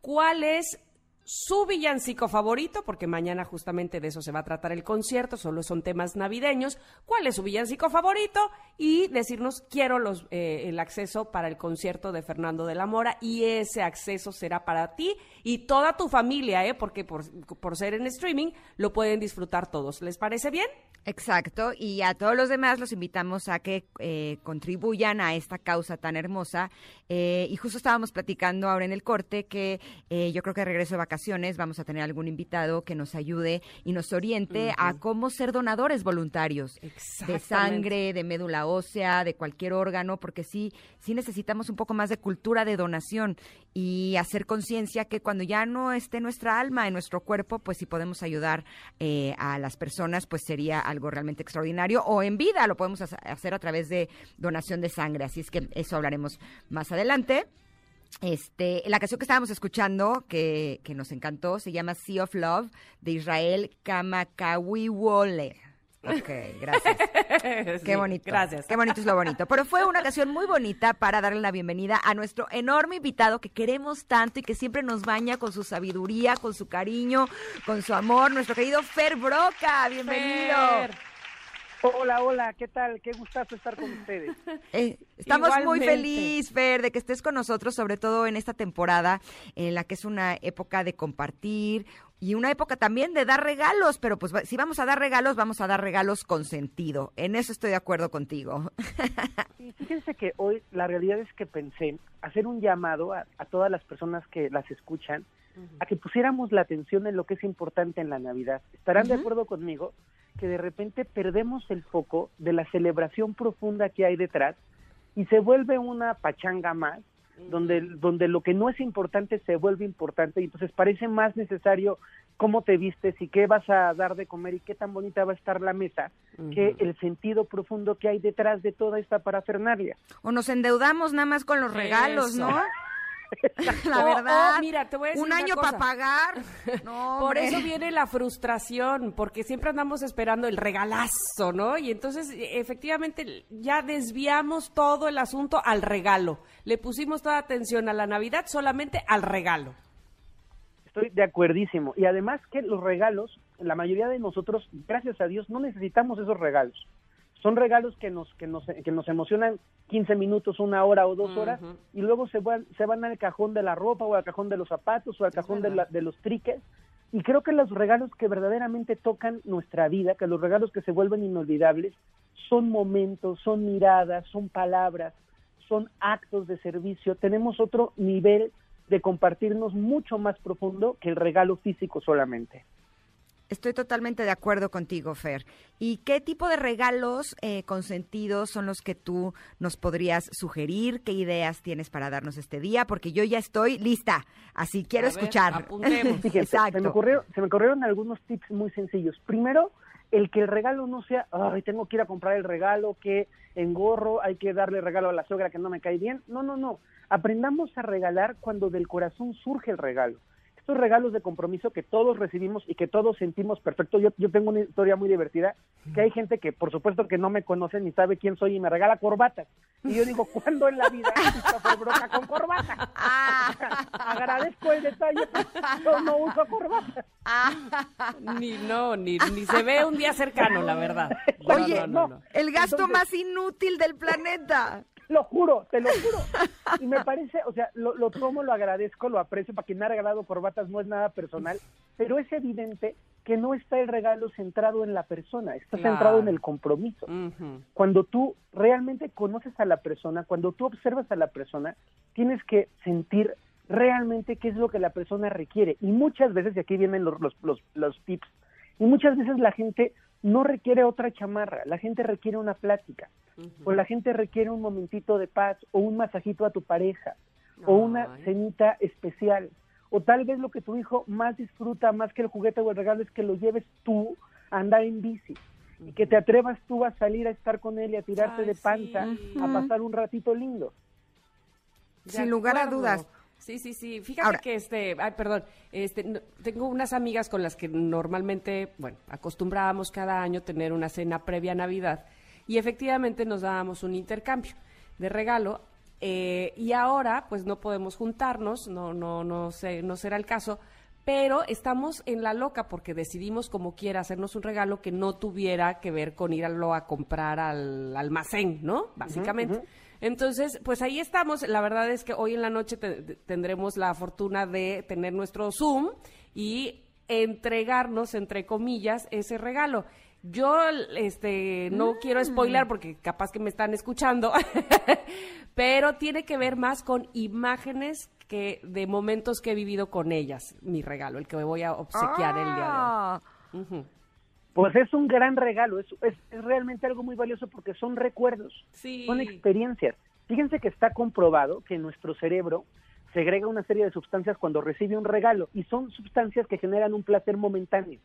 cuál es su villancico favorito, porque mañana justamente de eso se va a tratar el concierto, solo son temas navideños, cuál es su villancico favorito y decirnos quiero los, eh, el acceso para el concierto de Fernando de la Mora y ese acceso será para ti y toda tu familia, ¿eh? porque por, por ser en streaming lo pueden disfrutar todos. ¿Les parece bien? Exacto, y a todos los demás los invitamos a que eh, contribuyan a esta causa tan hermosa. Eh, y justo estábamos platicando ahora en el corte que eh, yo creo que de regreso de vacaciones vamos a tener algún invitado que nos ayude y nos oriente a cómo ser donadores voluntarios de sangre, de médula ósea, de cualquier órgano, porque sí, sí necesitamos un poco más de cultura de donación y hacer conciencia que cuando ya no esté nuestra alma en nuestro cuerpo, pues si podemos ayudar eh, a las personas, pues sería algo realmente extraordinario. O en vida lo podemos hace- hacer a través de donación de sangre. Así es que eso hablaremos más adelante. Este, la canción que estábamos escuchando, que, que nos encantó, se llama Sea of Love, de Israel Kamakawiwole. Ok, gracias. Qué bonito. Gracias. Qué bonito es lo bonito. Pero fue una ocasión muy bonita para darle la bienvenida a nuestro enorme invitado que queremos tanto y que siempre nos baña con su sabiduría, con su cariño, con su amor, nuestro querido Fer Broca. Bienvenido. Fer. Hola, hola, ¿qué tal? Qué gustazo estar con ustedes. Eh, estamos muy feliz, Fer, de que estés con nosotros, sobre todo en esta temporada en la que es una época de compartir y una época también de dar regalos, pero pues si vamos a dar regalos, vamos a dar regalos con sentido. En eso estoy de acuerdo contigo. fíjense que hoy la realidad es que pensé hacer un llamado a, todas las personas que las escuchan a que pusiéramos la atención en lo que es importante en la Navidad. ¿Estarán de acuerdo conmigo que de repente perdemos el foco de la celebración profunda que hay detrás y se vuelve una pachanga más donde, donde lo que no es importante se vuelve importante y entonces parece más necesario cómo te vistes y qué vas a dar de comer y qué tan bonita va a estar la mesa que el sentido profundo que hay detrás de toda esta parafernalia. O nos endeudamos nada más con los regalos, ¿no? La verdad. mira, te voy a decir un año para pagar. Por eso viene la frustración, porque siempre andamos esperando el regalazo, ¿no? Y entonces, efectivamente, ya desviamos todo el asunto al regalo. Le pusimos toda atención a la Navidad solamente al regalo. Estoy de acuerdísimo. Y además que los regalos, la mayoría de nosotros, gracias a Dios, no necesitamos esos regalos son regalos que nos, que nos, que nos emocionan 15 minutos, una hora o dos horas, y luego se van, se van al cajón de la ropa o al cajón de los zapatos o al cajón de, de los triques. Y creo que los regalos que verdaderamente tocan nuestra vida, que los regalos que se vuelven inolvidables, son momentos, son miradas, son palabras, son actos de servicio. Tenemos otro nivel de compartirnos mucho más profundo que el regalo físico solamente. Estoy totalmente de acuerdo contigo, Fer. ¿Y qué tipo de regalos eh, consentidos son los que tú nos podrías sugerir? ¿Qué ideas tienes para darnos este día? Porque yo ya estoy lista, así quiero escuchar. Se me, ocurrieron, se me ocurrieron algunos tips muy sencillos. Primero, el que el regalo no sea, ay, tengo que ir a comprar el regalo, que engorro, hay que darle regalo a la suegra que no me cae bien. No, no, no. Aprendamos a regalar cuando del corazón surge el regalo estos regalos de compromiso que todos recibimos y que todos sentimos perfecto. Yo, yo tengo una historia muy divertida, que hay gente que por supuesto que no me conoce ni sabe quién soy y me regala corbatas. Y yo digo, ¿cuándo en la vida he broca con corbata? Agradezco el detalle, pero yo no uso corbata. ni no, ni, ni se ve un día cercano, la verdad. Oye, no, el gasto más inútil del planeta lo juro, te lo juro. Y me parece, o sea, lo, lo tomo, lo agradezco, lo aprecio. Para quien ha regalado corbatas no es nada personal, pero es evidente que no está el regalo centrado en la persona, está centrado en el compromiso. Cuando tú realmente conoces a la persona, cuando tú observas a la persona, tienes que sentir realmente qué es lo que la persona requiere. Y muchas veces, y aquí vienen los, los, los, los tips, y muchas veces la gente no requiere otra chamarra, la gente requiere una plática, o la gente requiere un momentito de paz, o un masajito a tu pareja, o una cenita especial, o tal vez lo que tu hijo más disfruta, más que el juguete o el regalo, es que lo lleves tú a andar en bici, y que te atrevas tú a salir a estar con él y a tirarte de panza, a pasar un ratito lindo. Sin lugar a dudas. Sí, sí, sí. Fíjate que este, ay, perdón, este, tengo unas amigas con las que normalmente, bueno, acostumbrábamos cada año tener una cena previa a Navidad y efectivamente nos dábamos un intercambio de regalo eh, y ahora pues no podemos juntarnos, no, no, no sé, no será el caso, pero estamos en la loca porque decidimos como quiera hacernos un regalo que no tuviera que ver con irlo a comprar al almacén, ¿no? Básicamente. Entonces, pues ahí estamos. La verdad es que hoy en la noche tendremos la fortuna de tener nuestro Zoom y entregarnos, entre comillas, ese regalo. Yo este no quiero mm. spoiler porque capaz que me están escuchando, pero tiene que ver más con imágenes que de momentos que he vivido con ellas, mi regalo, el que me voy a obsequiar el día de hoy. Ah. Pues es un gran regalo, es, es, realmente algo muy valioso porque son recuerdos, son experiencias. Fíjense que está comprobado que nuestro cerebro segrega una serie de sustancias cuando recibe un regalo y son sustancias que generan un placer momentáneo.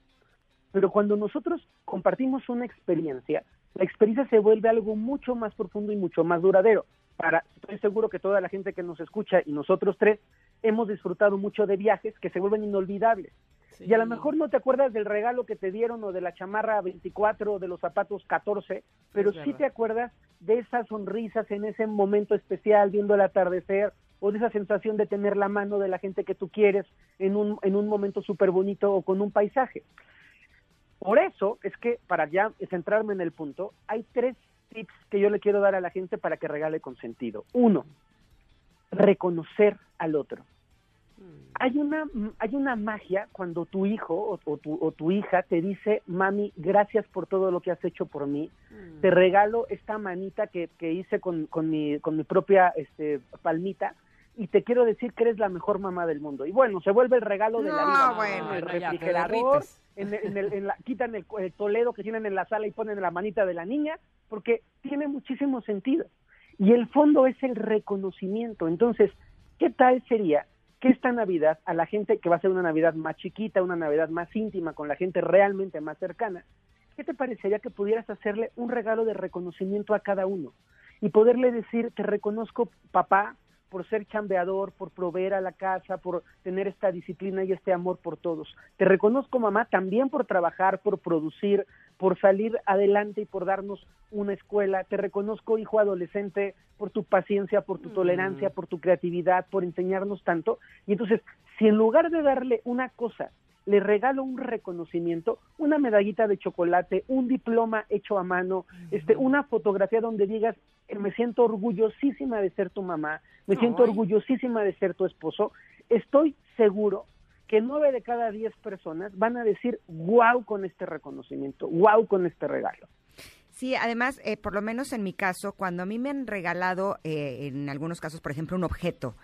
Pero cuando nosotros compartimos una experiencia, la experiencia se vuelve algo mucho más profundo y mucho más duradero. Para, estoy seguro que toda la gente que nos escucha y nosotros tres hemos disfrutado mucho de viajes que se vuelven inolvidables. Y a lo mejor no te acuerdas del regalo que te dieron o de la chamarra 24 o de los zapatos 14, pero sí te acuerdas de esas sonrisas en ese momento especial viendo el atardecer o de esa sensación de tener la mano de la gente que tú quieres en un, en un momento súper bonito o con un paisaje. Por eso es que, para ya centrarme en el punto, hay tres tips que yo le quiero dar a la gente para que regale con sentido. Uno, reconocer al otro Hay una, hay una magia cuando tu hijo o, tu, o, tu, hija te dice, mami, gracias por todo lo que has hecho por mí. Mm. Te regalo esta manita que, que hice con, con, mi, con mi propia este, palmita y te quiero decir que eres la mejor mamá del mundo. Y bueno, se vuelve el regalo de la vida. Bueno, el refrigerador, en, en, la, quitan el, el, toledo que tienen en la sala y ponen la manita de la niña, porque tiene muchísimo sentido. Y el fondo es el reconocimiento. Entonces, ¿qué tal sería que esta Navidad, a la gente que va a ser una Navidad más chiquita, una Navidad más íntima, con la gente realmente más cercana, ¿qué te parecería que pudieras hacerle un regalo de reconocimiento a cada uno? Y poderle decir, te reconozco papá, por ser chambeador, por proveer a la casa, por tener esta disciplina y este amor por todos. Te reconozco, mamá, también por trabajar, por producir, por salir adelante y por darnos una escuela. Te reconozco, hijo adolescente, por tu paciencia, por tu tolerancia, por tu creatividad, por enseñarnos tanto. Y entonces, si en lugar de darle una cosa le regalo un reconocimiento, una medallita de chocolate, un diploma hecho a mano, este, una fotografía donde digas, eh, me siento orgullosísima de ser tu mamá, me siento orgullosísima de ser tu esposo, estoy seguro que nueve de cada diez personas van a decir, wow con este reconocimiento, wow con este regalo. Sí, además, eh, por lo menos en mi caso, cuando a mí me han regalado, eh, en algunos casos, por ejemplo, un objeto,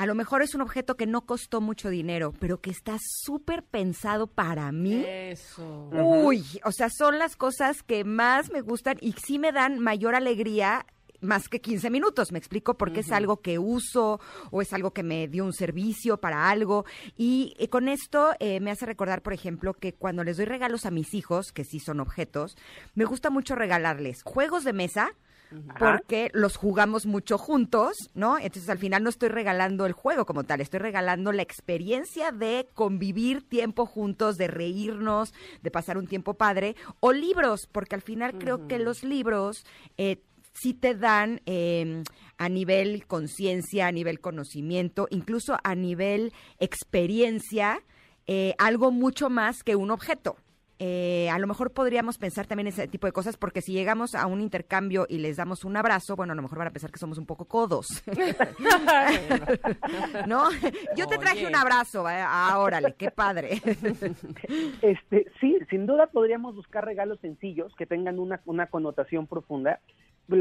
a lo mejor es un objeto que no costó mucho dinero, pero que está súper pensado para mí. Eso. Uy, o sea, son las cosas que más me gustan y sí me dan mayor alegría más que 15 minutos, me explico, porque es algo que uso o es algo que me dio un servicio para algo. Y, eh, con esto eh, me hace recordar, por ejemplo, que cuando les doy regalos a mis hijos, que sí son objetos, me gusta mucho regalarles juegos de mesa, porque los jugamos mucho juntos, ¿no? Entonces al final no estoy regalando el juego como tal, estoy regalando la experiencia de convivir tiempo juntos, de reírnos, de pasar un tiempo padre, o libros, porque al final creo que los libros eh, sí te dan em, a nivel conciencia, a nivel conocimiento, incluso a nivel experiencia, eh, algo mucho más que un objeto. Eh, a lo mejor podríamos pensar también ese tipo de cosas, porque si llegamos a un intercambio y les damos un abrazo, bueno, a lo mejor van a pensar que somos un poco codos. ¿No? Yo te traje un abrazo, ah, órale, qué padre. este, sí, sin duda podríamos buscar regalos sencillos que tengan una, una connotación profunda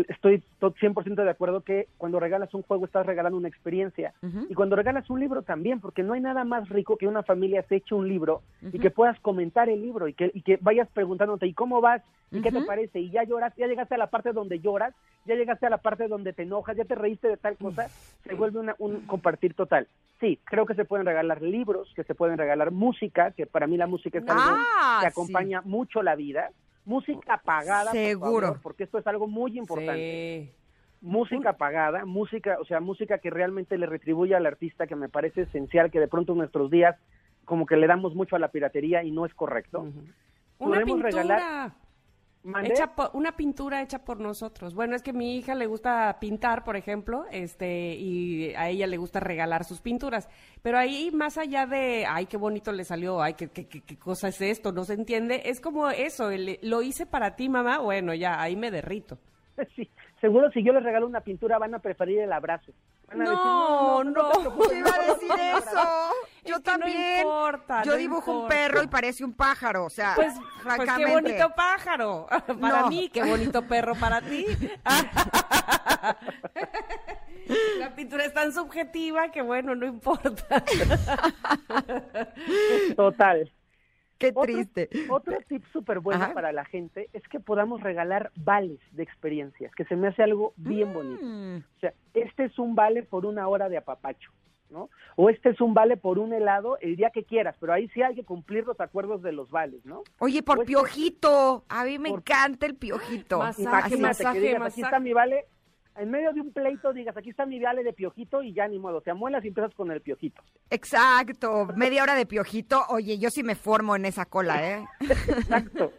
estoy 100% de acuerdo que cuando regalas un juego estás regalando una experiencia. Y cuando regalas un libro también, porque no hay nada más rico que una familia se eche un libro y que puedas comentar el libro y que, y que vayas preguntándote ¿y cómo vas? ¿y qué te parece? y ya lloras, ya llegaste a la parte donde lloras, ya llegaste a la parte donde te enojas, ya te reíste de tal cosa, se vuelve un compartir total. Sí, creo que se pueden regalar libros, que se pueden regalar música, que para mí la música es algo ah, que acompaña mucho la vida música apagada, seguro, porque esto es algo muy importante. Música apagada, música, o sea, música que realmente le retribuye al artista, que me parece esencial, que de pronto en nuestros días como que le damos mucho a la piratería y no es correcto. Podemos regalar Hecha una pintura hecha por nosotros. Bueno, es que mi hija le gusta pintar, por ejemplo, este, y a ella le gusta regalar sus pinturas. Pero ahí, más allá de, ay, qué bonito le salió, ay, qué, qué, qué cosa es esto, no se entiende, es como eso, lo hice para ti, mamá, bueno, ya, ahí me derrito. Sí, seguro si yo les regalo una pintura van a preferir el abrazo. no, no, no, iba a decir eso. Yo también. yo dibujo un perro y parece un pájaro, o sea, pues, pues qué bonito pájaro. Para mí, qué bonito perro para ti. La pintura es tan subjetiva que bueno, no importa. Total. Qué triste. Otro, tip súper bueno para la gente es que podamos regalar vales de experiencias, que se me hace algo bien bonito. Mm. O sea, este es un vale por una hora de apapacho. ¿no? O este es un vale por un helado el día que quieras, pero ahí sí hay que cumplir los acuerdos de los vales, ¿no? Oye, por este piojito, a mí me encanta el piojito. Masaje, masaje, aquí está mi vale en medio de un pleito digas, aquí está mi viale de piojito y ya ni modo, te amuelas y empiezas con el piojito. Exacto, media hora de piojito, oye, yo sí me formo en esa cola, ¿eh? Exacto.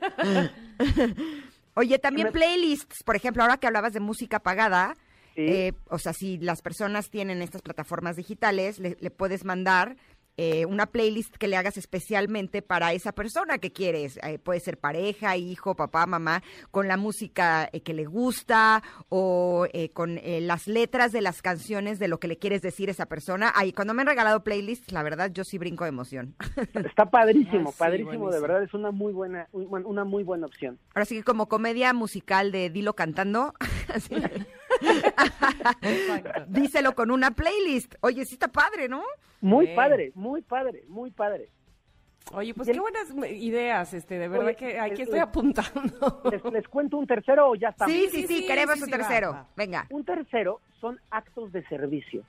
oye, también playlists, por ejemplo, ahora que hablabas de música pagada, eh, o sea, si las personas tienen estas plataformas digitales, le, puedes mandar eh, una playlist que le hagas especialmente para esa persona que quieres. Eh, puede ser pareja, hijo, papá, mamá, con la música eh, que le gusta o con las letras de las canciones de lo que le quieres decir a esa persona. Ay, cuando me han regalado playlists, la verdad, yo sí brinco de emoción. Está padrísimo, padrísimo, de verdad, es una muy buena, una muy buena opción. Ahora sí que como comedia musical de Dilo cantando, díselo con una playlist. Oye, sí está padre, ¿no? Muy padre, muy padre, muy padre. Oye, pues qué buenas ideas, este, de verdad que aquí estoy apuntando. Les, cuento un tercero o ya está. Sí, sí, sí, queremos un tercero. Venga. Un tercero son actos de servicio.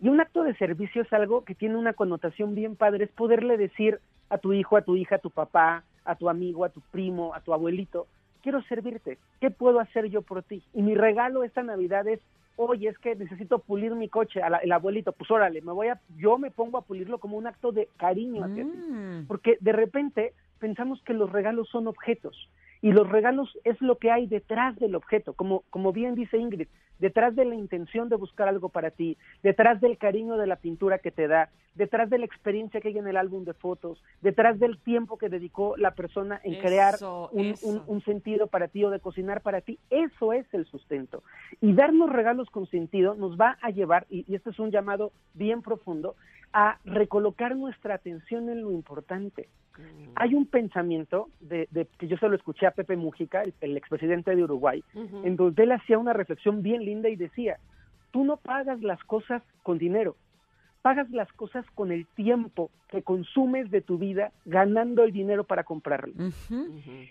Y un acto de servicio es algo que tiene una connotación bien padre, es poderle decir a tu hijo, a tu hija, a tu papá, a tu amigo, a tu primo, a tu abuelito, quiero servirte, ¿qué puedo hacer yo por ti? Y mi regalo esta Navidad es oye, es que necesito pulir mi coche, el abuelito, pues órale, me voy a, yo me pongo a pulirlo como un acto de cariño hacia ti. Mm. Porque de repente pensamos que los regalos son objetos y los regalos es lo que hay detrás del objeto, como, como bien dice Ingrid, detrás de la intención de buscar algo para ti, detrás del cariño de la pintura que te da, detrás de la experiencia que hay en el álbum de fotos, detrás del tiempo que dedicó la persona en crear un, sentido para ti o de cocinar para ti, eso es el sustento. Y darnos regalos con sentido nos va a llevar, y, y este es un llamado bien profundo, a recolocar nuestra atención en lo importante. Mm. Hay un pensamiento de, que yo se lo escuché a Pepe Mujica, el, expresidente de Uruguay, en donde él hacía una reflexión bien linda y decía, tú no pagas las cosas con dinero, pagas las cosas con el tiempo que consumes de tu vida ganando el dinero para comprarlo.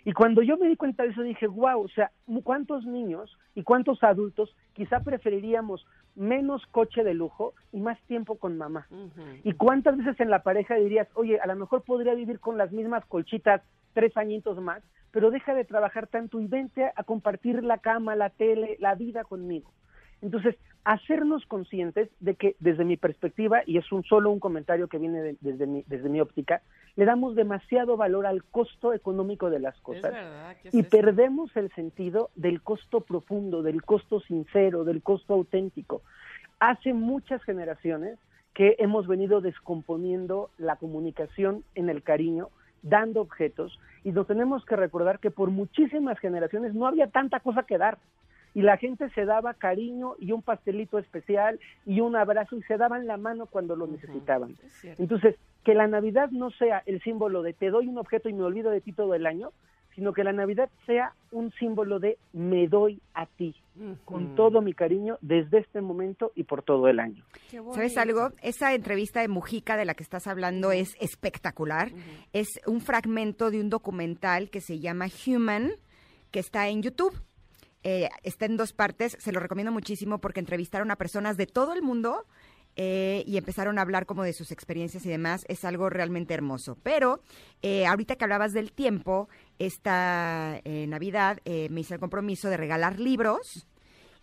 Y cuando yo me di cuenta de eso dije, wow, o sea, ¿cuántos niños y cuántos adultos quizá preferiríamos menos coche de lujo y más tiempo con mamá? ¿Y cuántas veces en la pareja dirías, oye, a lo mejor podría vivir con las mismas colchitas tres añitos más, pero deja de trabajar tanto y vente a compartir la cama, la tele, la vida conmigo? Entonces, hacernos conscientes de que desde mi perspectiva, y es un solo un comentario que viene desde, mi, desde mi óptica, le damos demasiado valor al costo económico de las cosas y perdemos el sentido del costo profundo, del costo sincero, del costo auténtico. Hace muchas generaciones que hemos venido descomponiendo la comunicación en el cariño, dando objetos, y nos tenemos que recordar que por muchísimas generaciones no había tanta cosa que dar y la gente se daba cariño y un pastelito especial y un abrazo y se daban la mano cuando lo necesitaban. Entonces, que la Navidad no sea el símbolo de te doy un objeto y me olvido de ti todo el año, sino que la Navidad sea un símbolo de me doy a ti, con todo mi cariño desde este momento y por todo el año. ¿Sabes algo? Esa entrevista de Mujica de la que estás hablando es espectacular. Es un fragmento de un documental que se llama Human, que está en YouTube. Eh, está en dos partes, se lo recomiendo muchísimo porque entrevistaron a personas de todo el mundo eh, y empezaron a hablar como de sus experiencias y demás. Es algo realmente hermoso. Pero eh, ahorita que hablabas del tiempo, esta Navidad me hice el compromiso de regalar libros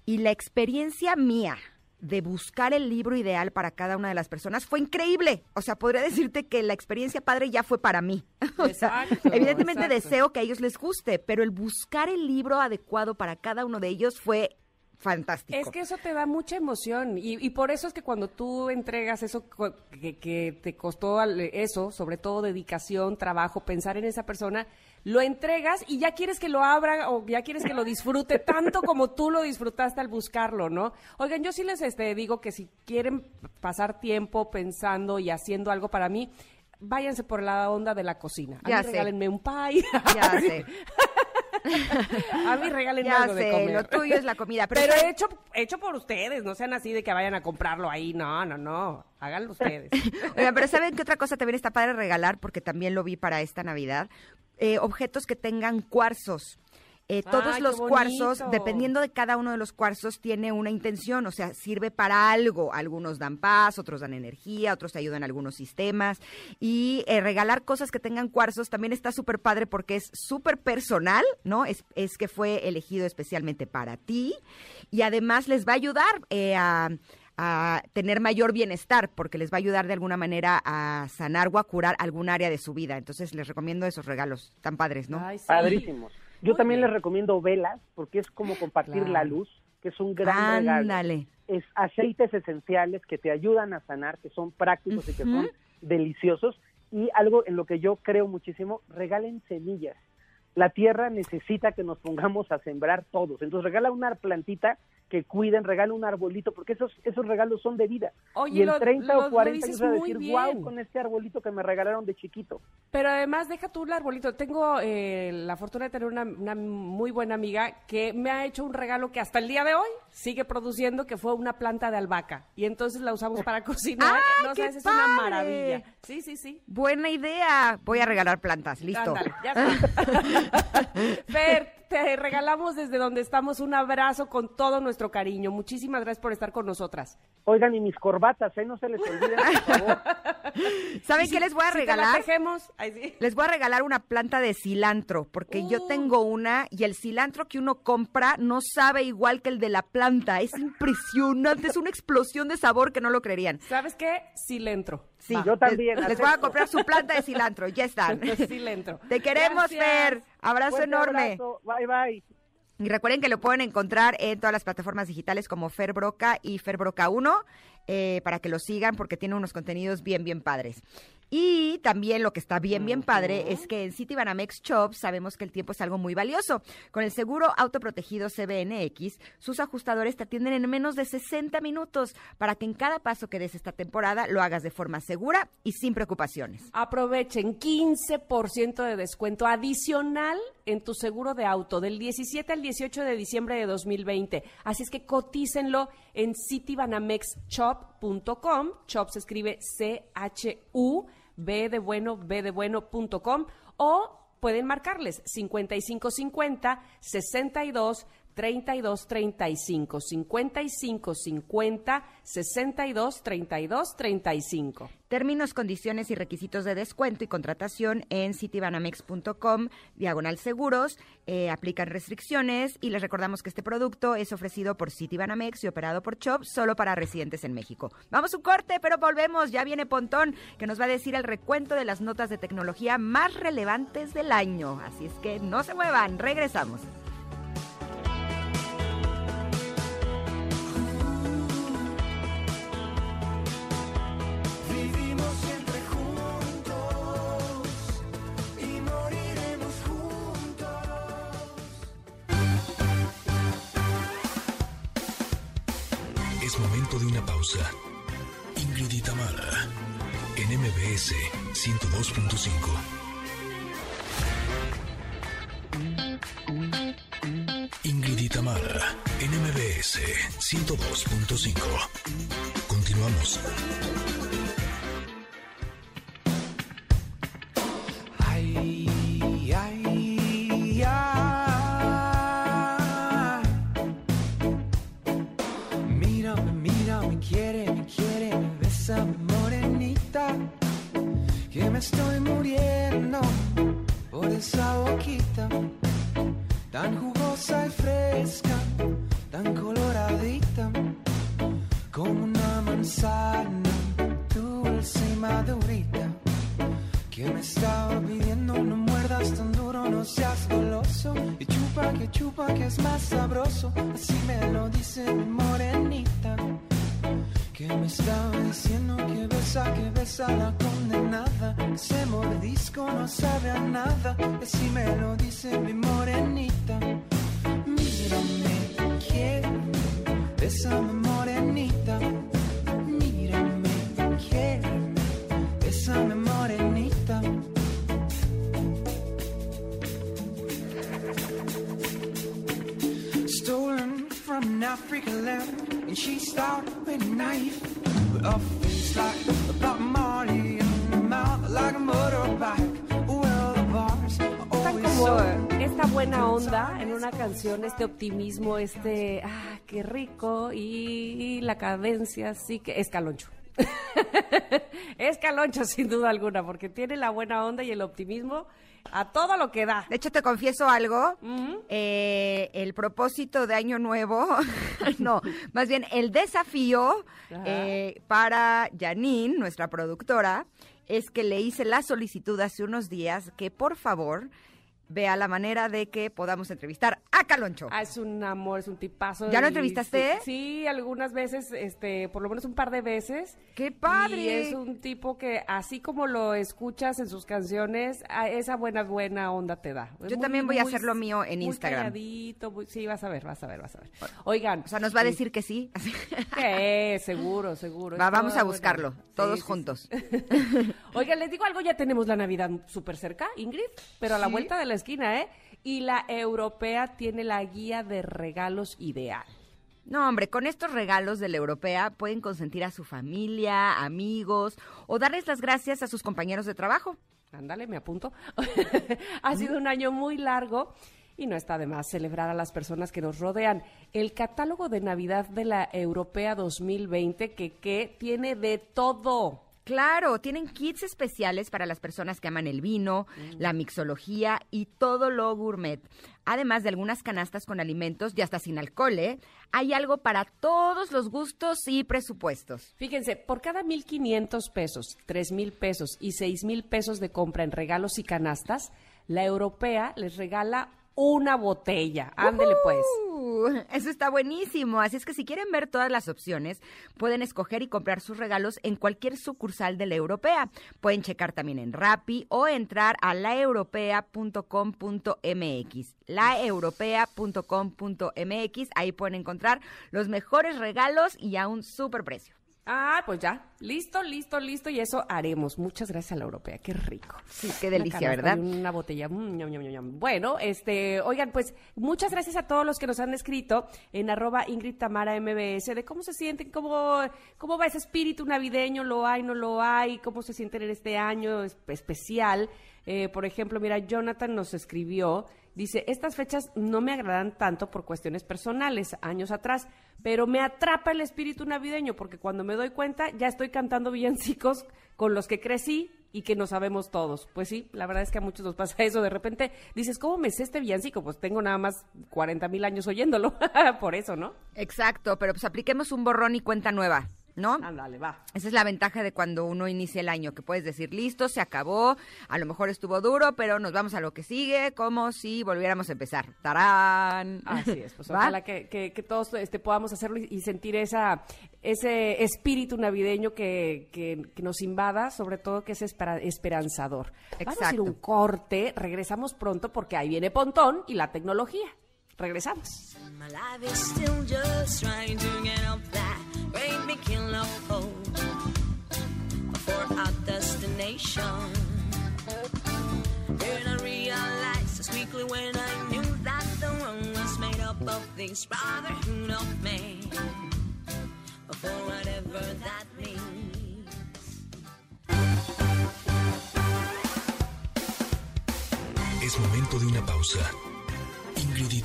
y la experiencia mía de buscar el libro ideal para cada una de las personas fue increíble. O sea, podría decirte que la experiencia padre ya fue para mí. evidentemente deseo que a ellos les guste, pero el buscar el libro adecuado para cada uno de ellos fue fantástico. Es que eso te da mucha emoción y, por eso es que cuando tú entregas eso que, que, te costó eso, sobre todo dedicación, trabajo, pensar en esa persona, lo entregas y ya quieres que lo abra o ya quieres que lo disfrute tanto como tú lo disfrutaste al buscarlo, ¿no? Oigan, yo sí les este, digo que si quieren pasar tiempo pensando y haciendo algo para mí, váyanse por la onda de la cocina. A ya mí regálenme un pie. Ya sé. a mí regálenme algo de comer. Lo tuyo es la comida. Pero, hecho, hecho por ustedes, no sean así de que vayan a comprarlo ahí. No, no, no. Háganlo ustedes. Oigan, pero ¿saben qué otra cosa también está padre regalar? Porque también lo vi para esta Navidad. Eh, objetos que tengan cuarzos. Eh, todos los cuarzos, dependiendo de cada uno de los cuarzos, tiene una intención, o sea, sirve para algo. Algunos dan paz, otros dan energía, otros ayudan a algunos sistemas. Y eh, regalar cosas que tengan cuarzos también está súper padre porque es súper personal, ¿no? Es, es, que fue elegido especialmente para ti y además les va a ayudar a a tener mayor bienestar, porque les va a ayudar de alguna manera a sanar o a curar algún área de su vida. Entonces les recomiendo esos regalos tan padres, ¿no? Padrísimos. Yo también les recomiendo velas, porque es como compartir la luz, que es un gran regalo. Es aceites esenciales que te ayudan a sanar, que son prácticos y que son deliciosos y algo en lo que yo creo muchísimo, regalen semillas. La tierra necesita que nos pongamos a sembrar todos. Entonces regala una plantita que cuiden, regalo un arbolito, porque esos, esos regalos son de vida. y en 30 o 40 años a decir, wow, con este arbolito que me regalaron de chiquito. Pero además, deja tú el arbolito. Tengo eh, la fortuna de tener una, muy buena amiga que me ha hecho un regalo que hasta el día de hoy sigue produciendo, que fue una planta de albahaca. Y entonces la usamos para cocinar. no sabes, es una maravilla. Sí, sí, sí. Buena idea. Voy a regalar plantas, listo. ya está. Fer, te regalamos desde donde estamos un abrazo con todo nuestro cariño. Muchísimas gracias por estar con nosotras. Oigan, y mis corbatas, ¿eh? No se les olviden, por favor. ¿Saben qué les voy a regalar? sí. Les voy a regalar una planta de cilantro, porque yo uh. tengo una y el cilantro que uno compra no sabe igual que el de la planta. Es impresionante, es una explosión de sabor que no lo creerían. ¿Sabes qué? Cilantro. Sí, yo también. Les, voy a comprar su planta de cilantro, ya están. cilantro. Te queremos, Fer. Abrazo enorme. Bye, bye. Y recuerden que lo pueden encontrar en todas las plataformas digitales como Fer Broca y Fer Broca 1 eh, para que lo sigan porque tiene unos contenidos bien, bien padres. Y también lo que está bien, bien padre es que en City Banamex Shop sabemos que el tiempo es algo muy valioso. Con el seguro autoprotegido CBNX, sus ajustadores te atienden en menos de 60 minutos para que en cada paso que des esta temporada lo hagas de forma segura y sin preocupaciones. Aprovechen 15% de descuento adicional en tu seguro de auto del 17 al 18 de diciembre de 2020. Así es que cotícenlo en citybanamexshop.com. Shop se escribe C-H-U b de bueno, b de bueno.com o pueden marcarles 5550 62 32 35 55 50 62 32 35. Términos, condiciones y requisitos de descuento y contratación en citibanamex.com, diagonal seguros, eh, aplican restricciones y les recordamos que este producto es ofrecido por Citibanamex y operado por Chop solo para residentes en México. Vamos a un corte, pero volvemos. Ya viene Pontón que nos va a decir el recuento de las notas de tecnología más relevantes del año. Así es que no se muevan, regresamos. 102.5. Continuamos. Este optimismo, este, ah, qué rico, y, la cadencia, sí que es caloncho. es caloncho sin duda alguna, porque tiene la buena onda y el optimismo a todo lo que da. De hecho, te confieso algo, eh, el propósito de Año Nuevo, no, más bien el desafío eh, para Janine, nuestra productora, es que le hice la solicitud hace unos días que por favor vea la manera de que podamos entrevistar a Caloncho. Ah, es un amor, es un tipazo. ¿Ya lo entrevistaste? Sí, algunas veces, este, por lo menos un par de veces. ¡Qué padre! Y es un tipo que, así como lo escuchas en sus canciones, esa buena, buena onda te da. Yo también voy a hacer lo mío en Instagram. sí, vas a ver, vas a ver, vas a ver. Oigan. O sea, nos va a decir que sí. Que seguro, seguro. vamos a buscarlo, todos juntos. Oigan, les digo algo, ya tenemos la Navidad súper cerca, Ingrid, pero a la vuelta de la esquina, ¿eh? Y la europea tiene la guía de regalos ideal. No, hombre, con estos regalos de la europea pueden consentir a su familia, amigos o darles las gracias a sus compañeros de trabajo. Ándale, me apunto. ha sido un año muy largo y no está de más celebrar a las personas que nos rodean. El catálogo de Navidad de la Europea 2020 que, que tiene de todo. Claro, tienen kits especiales para las personas que aman el vino, mm. la mixología y todo lo gourmet. Además de algunas canastas con alimentos y hasta sin alcohol, ¿eh? Hay algo para todos los gustos y presupuestos. Fíjense, por cada 1.500 pesos, 3.000 pesos y 6.000 pesos de compra en regalos y canastas, la europea les regala una botella. Ándele pues. Eso está buenísimo. Así es que si quieren ver todas las opciones, pueden escoger y comprar sus regalos en cualquier sucursal de la Europea. Pueden checar también en Rappi o entrar a laeuropea.com.mx. Laeuropea.com.mx. Ahí pueden encontrar los mejores regalos y a un super precio. Ah, pues ya, listo, listo, listo, y eso haremos. Muchas gracias a la europea, qué rico. Sí, qué delicia, ¿verdad? Una botella. Mm, bueno, este, oigan, pues muchas gracias a todos los que nos han escrito en arroba Ingrid Tamara MBS de cómo se sienten, cómo, cómo va ese espíritu navideño, lo hay, no lo hay, cómo se sienten en este año especial. Eh, por ejemplo, mira, Jonathan nos escribió Dice, estas fechas no me agradan tanto por cuestiones personales, años atrás, pero me atrapa el espíritu navideño porque cuando me doy cuenta ya estoy cantando villancicos con los que crecí y que no sabemos todos. Pues sí, la verdad es que a muchos nos pasa eso. De repente dices, ¿cómo me sé este villancico? Pues tengo nada más 40 mil años oyéndolo, por eso, ¿no? Exacto, pero pues apliquemos un borrón y cuenta nueva. ¿No? Ándale, va. Esa es la ventaja de cuando uno inicia el año, que puedes decir, listo, se acabó, a lo mejor estuvo duro, pero nos vamos a lo que sigue, como si volviéramos a empezar. ¡Tarán! Así es, pues ojalá que, que, todos este, podamos hacerlo y, sentir esa, ese espíritu navideño que, que, nos invada, sobre todo que es esperanzador. Exacto. Vamos a ir un corte, regresamos pronto porque ahí viene Pontón y la tecnología. Regresamos. great big hill of hope for our destination. Then I realized as quickly when I knew that the world was made up of this brotherhood of men. For whatever that means. Es momento de una pausa. Ingrid y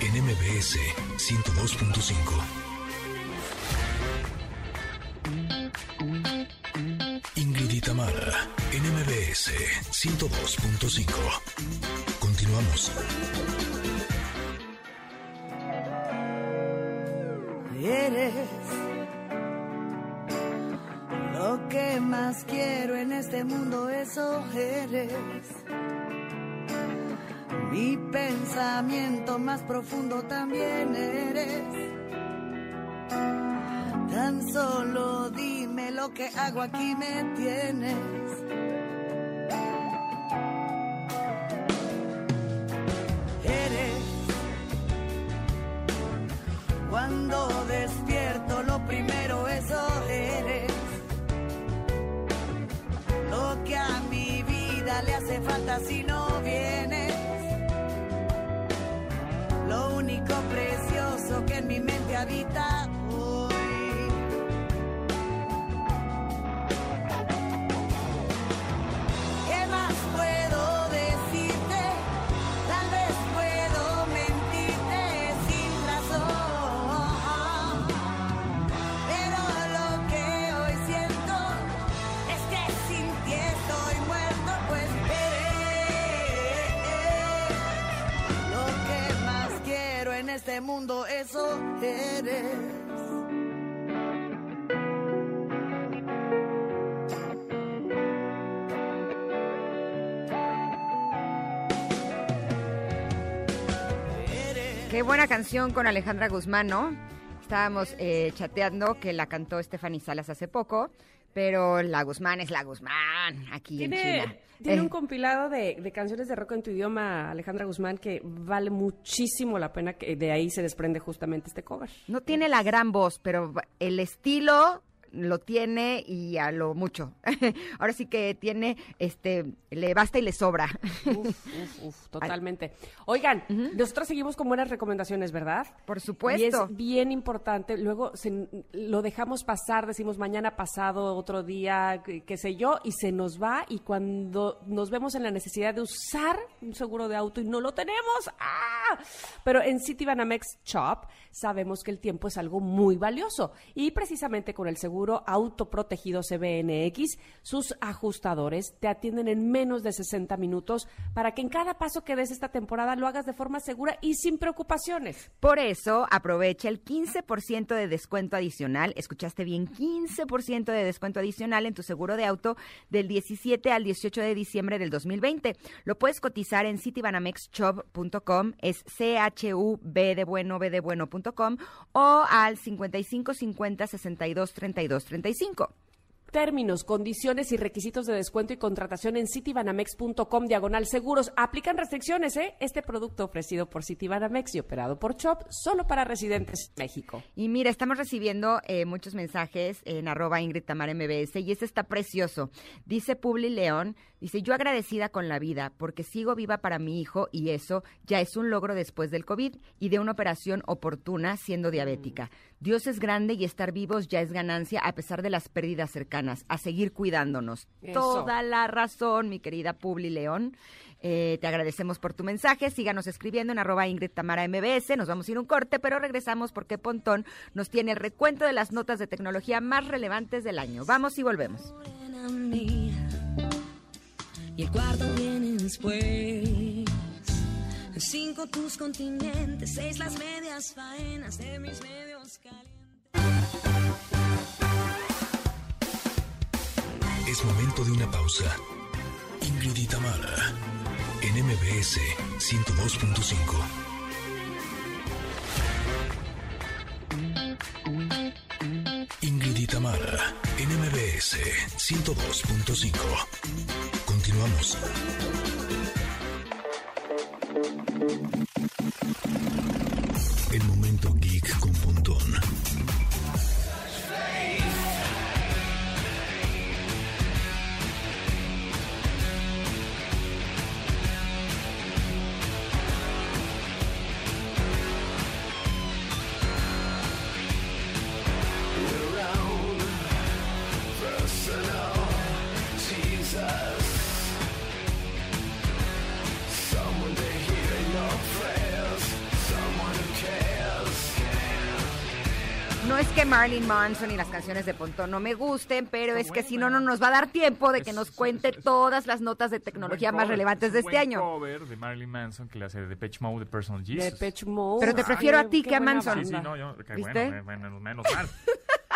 en MBS 102.5. Tamara en MBS 102.5. Continuamos. Más profundo también eres. Tan solo dime lo que hago aquí me tienes. eres. Qué buena canción con Alejandra Guzmán, ¿no? Estábamos eh, chateando que la cantó Stephanie Salas hace poco, pero la Guzmán es la Guzmán aquí en China. Tiene un eh. compilado de, canciones de rock en tu idioma, Alejandra Guzmán, que vale muchísimo la pena, que de ahí se desprende justamente este cover. No tiene la gran voz, pero el estilo lo tiene y a lo mucho. Ahora sí que tiene, este, le basta y le sobra. Uf, uf, uf, totalmente. Oigan, nosotros seguimos con buenas recomendaciones, ¿verdad? Por supuesto. Y es bien importante. Luego lo dejamos pasar, decimos mañana pasado, otro día, qué sé yo, y se nos va. Y cuando nos vemos en la necesidad de usar un seguro de auto y no lo tenemos, ¡ah! Pero en Citibanamex Shop sabemos que el tiempo es algo muy valioso. Y precisamente con el seguro autoprotegido CBNX, sus ajustadores te atienden en menos de 60 minutos para que en cada paso que des esta temporada lo hagas de forma segura y sin preocupaciones. Por eso, aprovecha el 15% de descuento adicional. Escuchaste bien, 15% de descuento adicional en tu seguro de auto del 17 al 18 de diciembre del 2020. Lo puedes cotizar en citibanamexshop.com, es C H U B de bueno, B de bueno.com o al 55 50 62 32 35. Términos, condiciones y requisitos de descuento y contratación en citibanamex.com diagonal seguros. Aplican restricciones, ¿eh? Este producto ofrecido por Citibanamex y operado por Chop solo para residentes México. Y mira, estamos recibiendo eh, muchos mensajes en arroba Ingrid Tamar MBS y este está precioso. Dice Publi León, dice, yo agradecida con la vida porque sigo viva para mi hijo y eso ya es un logro después del COVID y de una operación oportuna siendo diabética. Dios es grande y estar vivos ya es ganancia a pesar de las pérdidas cercanas, a seguir cuidándonos. Toda la razón, mi querida Publi León. Eh, te agradecemos por tu mensaje. Síganos escribiendo en arroba Ingrid Tamara MBS. Nos vamos a ir un corte, pero regresamos porque Pontón nos tiene el recuento de las notas de tecnología más relevantes del año. Vamos y volvemos. Y el cuarto viene después. Cinco tus continentes, seis las medias faenas de mis medios calientes. Es momento de una pausa. Ingrid en MBS 102.5. Ingrid y Tamara, en MBS 102.5. Continuamos. El momento es que Marilyn Manson y las canciones de Pontón no me gusten, pero es que si no, no nos va a dar tiempo de que nos cuente todas las notas de tecnología más relevantes de este año. cover de Marilyn Manson que le hace de Depeche Mode de Personal Jesus. Depeche Mode. Pero te prefiero a ti que a Manson. Sí, sí, no, yo, ¿Viste? bueno, menos mal.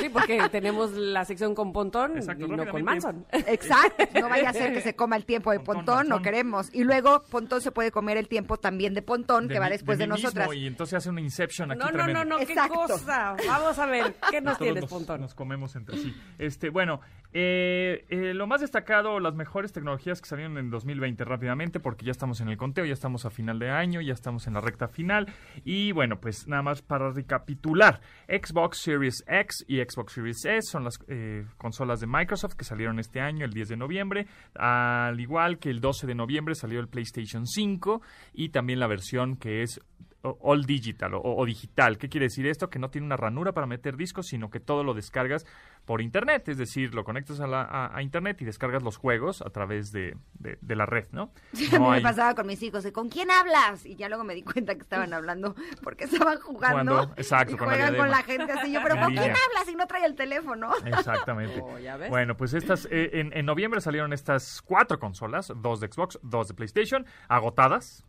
sí, porque tenemos la sección con Pontón y no con Manson. Exacto, no vaya a ser que se coma el tiempo de Pontón, no queremos. Y luego Pontón se puede comer el tiempo también de Pontón, que va después de, nosotras. y entonces hace una Inception aquí No, no, no, no, qué cosa. Vamos a ver, ¿qué nos tienes, Pontón? Nos comemos entre sí. Este, bueno, eh, eh, lo más destacado, las mejores tecnologías que salieron en 2020 rápidamente, porque ya estamos en el conteo, ya estamos a final de año, ya estamos en la recta final. Y bueno, pues nada más para recapitular, Xbox Series X y Xbox Series S son las eh, consolas de Microsoft que salieron este año, el 10 de noviembre, al igual que el 12 de noviembre salió el PlayStation 5 y también la versión que es all digital o, digital. ¿Qué quiere decir esto? Que no tiene una ranura para meter discos, sino que todo lo descargas por internet, es decir, lo conectas a, la, a, internet y descargas los juegos a través de, de, la red, ¿no? a mí me pasaba con mis hijos, ¿con quién hablas? Y ya luego me di cuenta que estaban hablando porque estaban jugando. exacto, y juegan con la gente así. Yo, pero ¿con quién hablas? Y no trae el teléfono. Exactamente. Oh, bueno, pues estas, eh, en, en noviembre salieron estas cuatro consolas, dos de Xbox, dos de PlayStation, agotadas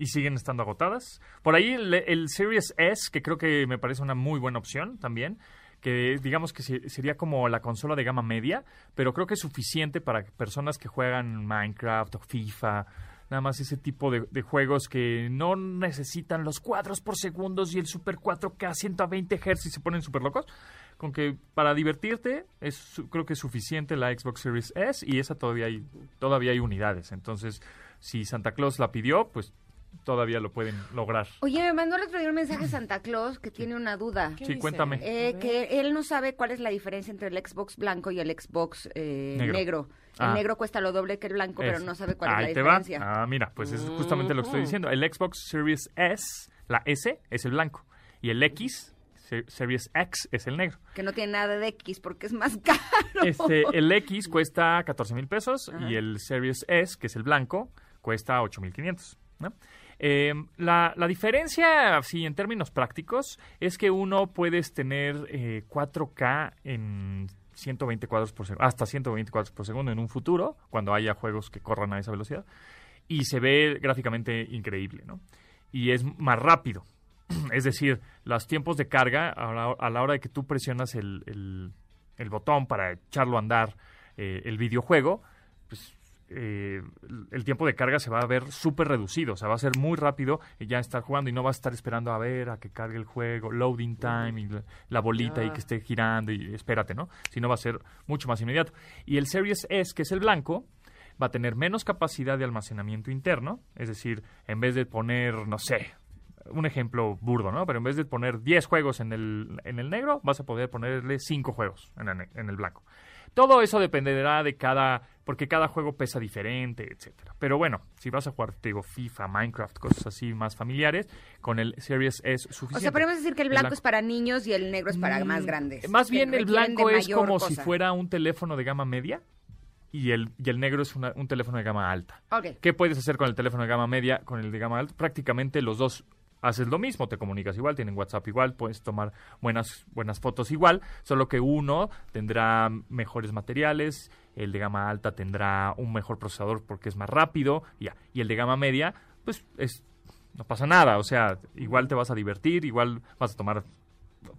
y siguen estando agotadas. Por ahí el, Series S, que creo que me parece una muy buena opción también, que digamos que sería como la consola de gama media, pero creo que es suficiente para personas que juegan Minecraft o FIFA, nada más ese tipo de, juegos que no necesitan los cuadros por segundos y el Super 4K a 120 Hz y se ponen súper locos. Con que para divertirte es creo que es suficiente la Xbox Series S y esa todavía hay, todavía hay unidades. Entonces, si Santa Claus la pidió, pues todavía lo pueden lograr. Oye, me mandó el otro día un mensaje Santa Claus que tiene una duda. Sí, cuéntame. Eh, que él no sabe cuál es la diferencia entre el Xbox blanco y el Xbox eh, negro. El ah. negro cuesta lo doble que el blanco, pero no sabe cuál es la diferencia. Ah, mira, pues es justamente lo que estoy diciendo. El Xbox Series S, la S, es el blanco. Y el X, Series X, es el negro. Que no tiene nada de X porque es más caro. Este, el X cuesta 14 mil pesos y el Series S, que es el blanco, cuesta 8 mil 500. ¿no? Eh, la, la, diferencia, así en términos prácticos, es que uno puedes tener 4K eh, en 120 cuadros por segundo, hasta 120 cuadros por segundo en un futuro, cuando haya juegos que corran a esa velocidad, y se ve gráficamente increíble, ¿no? Y es más rápido. es decir, los tiempos de carga a la, a la hora de que tú presionas el, el, el botón para echarlo a andar eh, el videojuego, pues eh, el tiempo de carga se va a ver súper reducido, o sea, va a ser muy rápido y ya estar jugando y no vas a estar esperando a ver a que cargue el juego, loading time y la, bolita y que esté girando y espérate, ¿no? Sino va a ser mucho más inmediato. Y el Series S, que es el blanco, va a tener menos capacidad de almacenamiento interno, es decir, en vez de poner, no sé, un ejemplo burdo, ¿no? Pero en vez de poner 10 juegos en el, en el negro, vas a poder ponerle 5 juegos en el, en el blanco. Todo eso dependerá de cada, porque cada juego pesa diferente, etcétera. Pero bueno, si vas a jugar, te digo, FIFA, Minecraft, cosas así más familiares, con el Series es suficiente. O sea, podemos decir que el blanco, es para niños y el negro es para mm, más grandes. Más bien el blanco es como si fuera un teléfono de gama media y el, y el negro es un teléfono de gama alta. ¿Qué puedes hacer con el teléfono de gama media, con el de gama alta? Prácticamente los dos haces lo mismo, te comunicas igual, tienen WhatsApp igual, puedes tomar buenas, buenas fotos igual, solo que uno tendrá mejores materiales, el de gama alta tendrá un mejor procesador porque es más rápido, ya, y el de gama media, pues es, no pasa nada, o sea, igual te vas a divertir, igual vas a tomar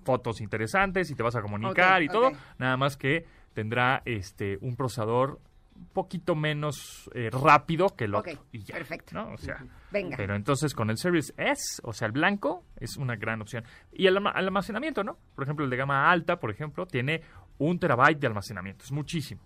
fotos interesantes y te vas a comunicar y todo, nada más que tendrá este un procesador poquito menos eh, rápido que el otro. y ya, perfecto. ¿no? O sea, Venga. Pero entonces con el Series S, o sea, el blanco, es una gran opción. Y el, almacenamiento, ¿no? Por ejemplo, el de gama alta, por ejemplo, tiene un terabyte de almacenamiento. Es muchísimo.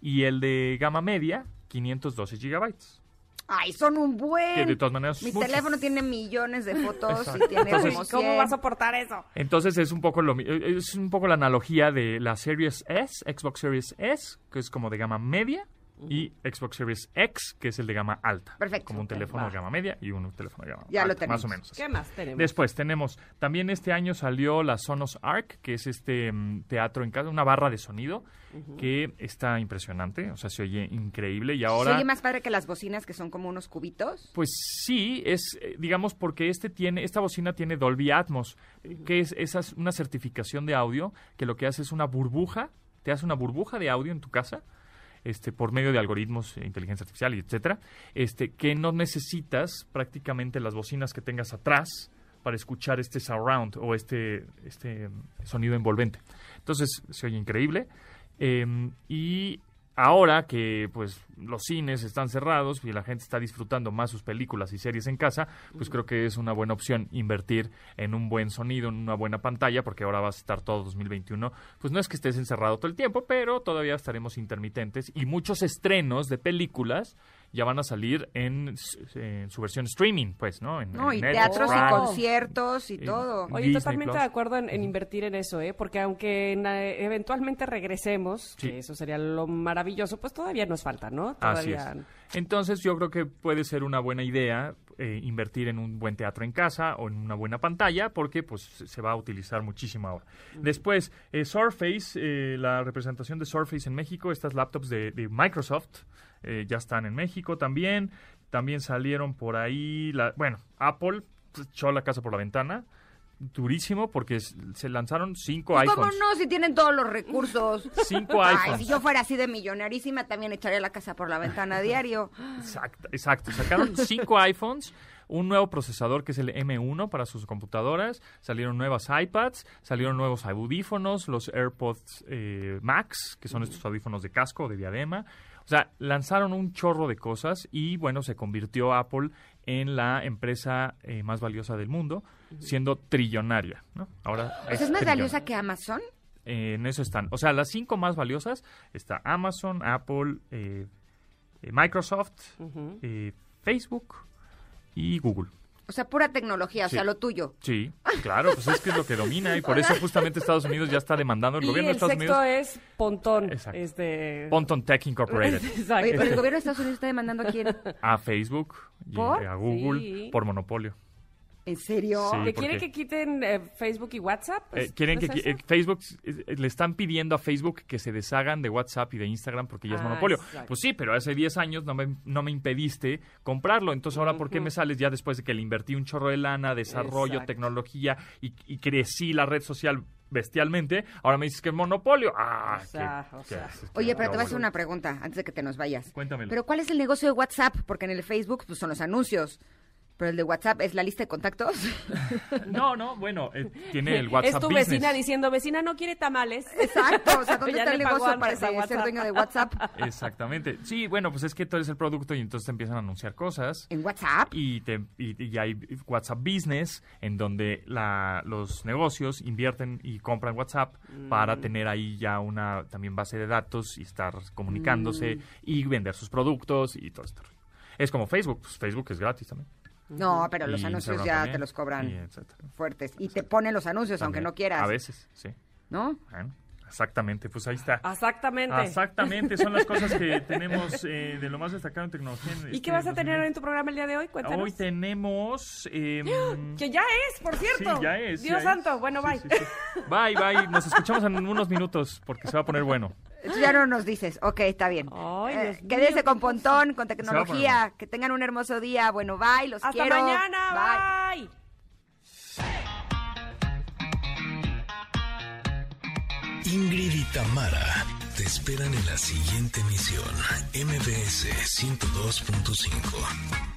Y el de gama media, 512 gigabytes. Ay, son un buen. de todas maneras. Mi teléfono tiene millones de fotos y tiene Entonces, ¿Cómo vas a soportar eso? Entonces es un poco lo es un poco la analogía de la Series S, Xbox Series S, que es como de gama media, y Xbox Series X, que es el de gama alta. Perfecto. Como un teléfono de gama media y un teléfono de gama ya alta, lo tenemos. más o menos. ¿Qué más tenemos? Después tenemos, también este año salió la Sonos Arc, que es este mm, teatro en casa, una barra de sonido que está impresionante, o sea, se oye increíble y ahora... ¿Se oye más padre que las bocinas que son como unos cubitos? Pues sí, es, eh, digamos, porque este tiene, esta bocina tiene Dolby Atmos, que es, esa es una certificación de audio que lo que hace es una burbuja, te hace una burbuja de audio en tu casa este, por medio de algoritmos, de inteligencia artificial etcétera, este, que no necesitas prácticamente las bocinas que tengas atrás para escuchar este surround o este, este sonido envolvente. Entonces, se oye increíble. Em, y ahora que pues los cines están cerrados y la gente está disfrutando más sus películas y series en casa, pues creo que es una buena opción invertir en un buen sonido, en una buena pantalla, porque ahora vas a estar todo 2021. Pues no es que estés encerrado todo el tiempo, pero todavía estaremos intermitentes y muchos estrenos de películas ya van a salir en, su versión streaming, pues, ¿no? no, y teatros y conciertos y todo. Oye, totalmente de acuerdo en, invertir en eso, ¿eh? Porque aunque eventualmente regresemos, que eso sería lo maravilloso, pues todavía nos falta, ¿no? Todavía... Así es. Entonces yo creo que puede ser una buena idea eh, invertir en un buen teatro en casa o en una buena pantalla porque pues se va a utilizar muchísimo ahora. Después, eh, Surface, eh, la representación de Surface en México, estas laptops de, de Microsoft, eh, ya están en México también. También salieron por ahí, la, bueno, Apple echó la casa por la ventana durísimo porque se lanzaron cinco iPhones. ¿Cómo no? Si tienen todos los recursos. Cinco iPhones. si yo fuera así de millonarísima, también echaría la casa por la ventana a diario. Exacto, exacto. Sacaron cinco iPhones, un nuevo procesador que es el M1 para sus computadoras, salieron nuevas iPads, salieron nuevos audífonos, los AirPods eh, Max, que son estos audífonos de casco, de diadema, O sea, lanzaron un chorro de cosas y bueno, se convirtió Apple en la empresa eh, más valiosa del mundo, siendo trillonaria. ¿no? Ahora ¿Es, más valiosa que Amazon? en eso están. O sea, las cinco más valiosas está Amazon, Apple, eh, eh, Microsoft, Facebook y Google. O sea, pura tecnología, o sea, lo tuyo. Sí, claro, pues es que es lo que domina y por eso justamente Estados Unidos ya está demandando el gobierno de Estados Unidos. es Pontón. Exacto. Este... Ponton Tech Incorporated. Exacto. pero el gobierno de Estados Unidos está demandando a quién? A Facebook y a Google por monopolio. ¿En serio? Sí, quieren que quiten eh, Facebook y WhatsApp? Eh, quieren que eh, Facebook le están pidiendo a Facebook que se deshagan de WhatsApp y de Instagram porque ya es ah, monopolio. Pues sí, pero hace 10 años no me, no me impediste comprarlo. Entonces ahora ¿por qué me sales ya después de que le invertí un chorro de lana, desarrollo, tecnología y, crecí la red social bestialmente, ahora me dices que es monopolio. Ah, Oye, pero te voy a hacer una pregunta antes de que te nos vayas. Cuéntamelo. Pero ¿cuál es el negocio de WhatsApp? Porque en el Facebook pues, son los anuncios. Pero el de WhatsApp es la lista de contactos. No, no, bueno, eh, tiene el WhatsApp. Es tu vecina diciendo, vecina no quiere tamales. Exacto, o sea, ¿dónde está el negocio para ser dueño de WhatsApp? Exactamente. Sí, bueno, pues es que tú eres el producto y entonces te empiezan a anunciar cosas. ¿En WhatsApp? Y, te, y, hay WhatsApp Business, en donde la, los negocios invierten y compran WhatsApp para mm. tener ahí ya una también base de datos y estar comunicándose mm. y vender sus productos y todo esto. Es como Facebook, pues Facebook es gratis también. No, pero los anuncios ya te los cobran fuertes. Y te ponen los anuncios, aunque no quieras. A veces, sí. ¿No? exactamente, pues ahí está. Exactamente. Exactamente, son las cosas que tenemos eh, de lo más destacado en tecnología. ¿Y qué vas a tener en tu programa el día de hoy? Cuéntanos. Hoy tenemos... Em, que ya es, por cierto. Sí, ya es. Dios santo, bueno, bye. bye, bye. Nos escuchamos en unos minutos porque se va a poner bueno. Tú ya no nos dices. Ok, está bien. Eh, quédese con Pontón, con tecnología. Que tengan un hermoso día. Bueno, bye, los quiero. Hasta mañana, bye. Ingrid y Tamara te esperan en la siguiente emisión, MBS 102.5.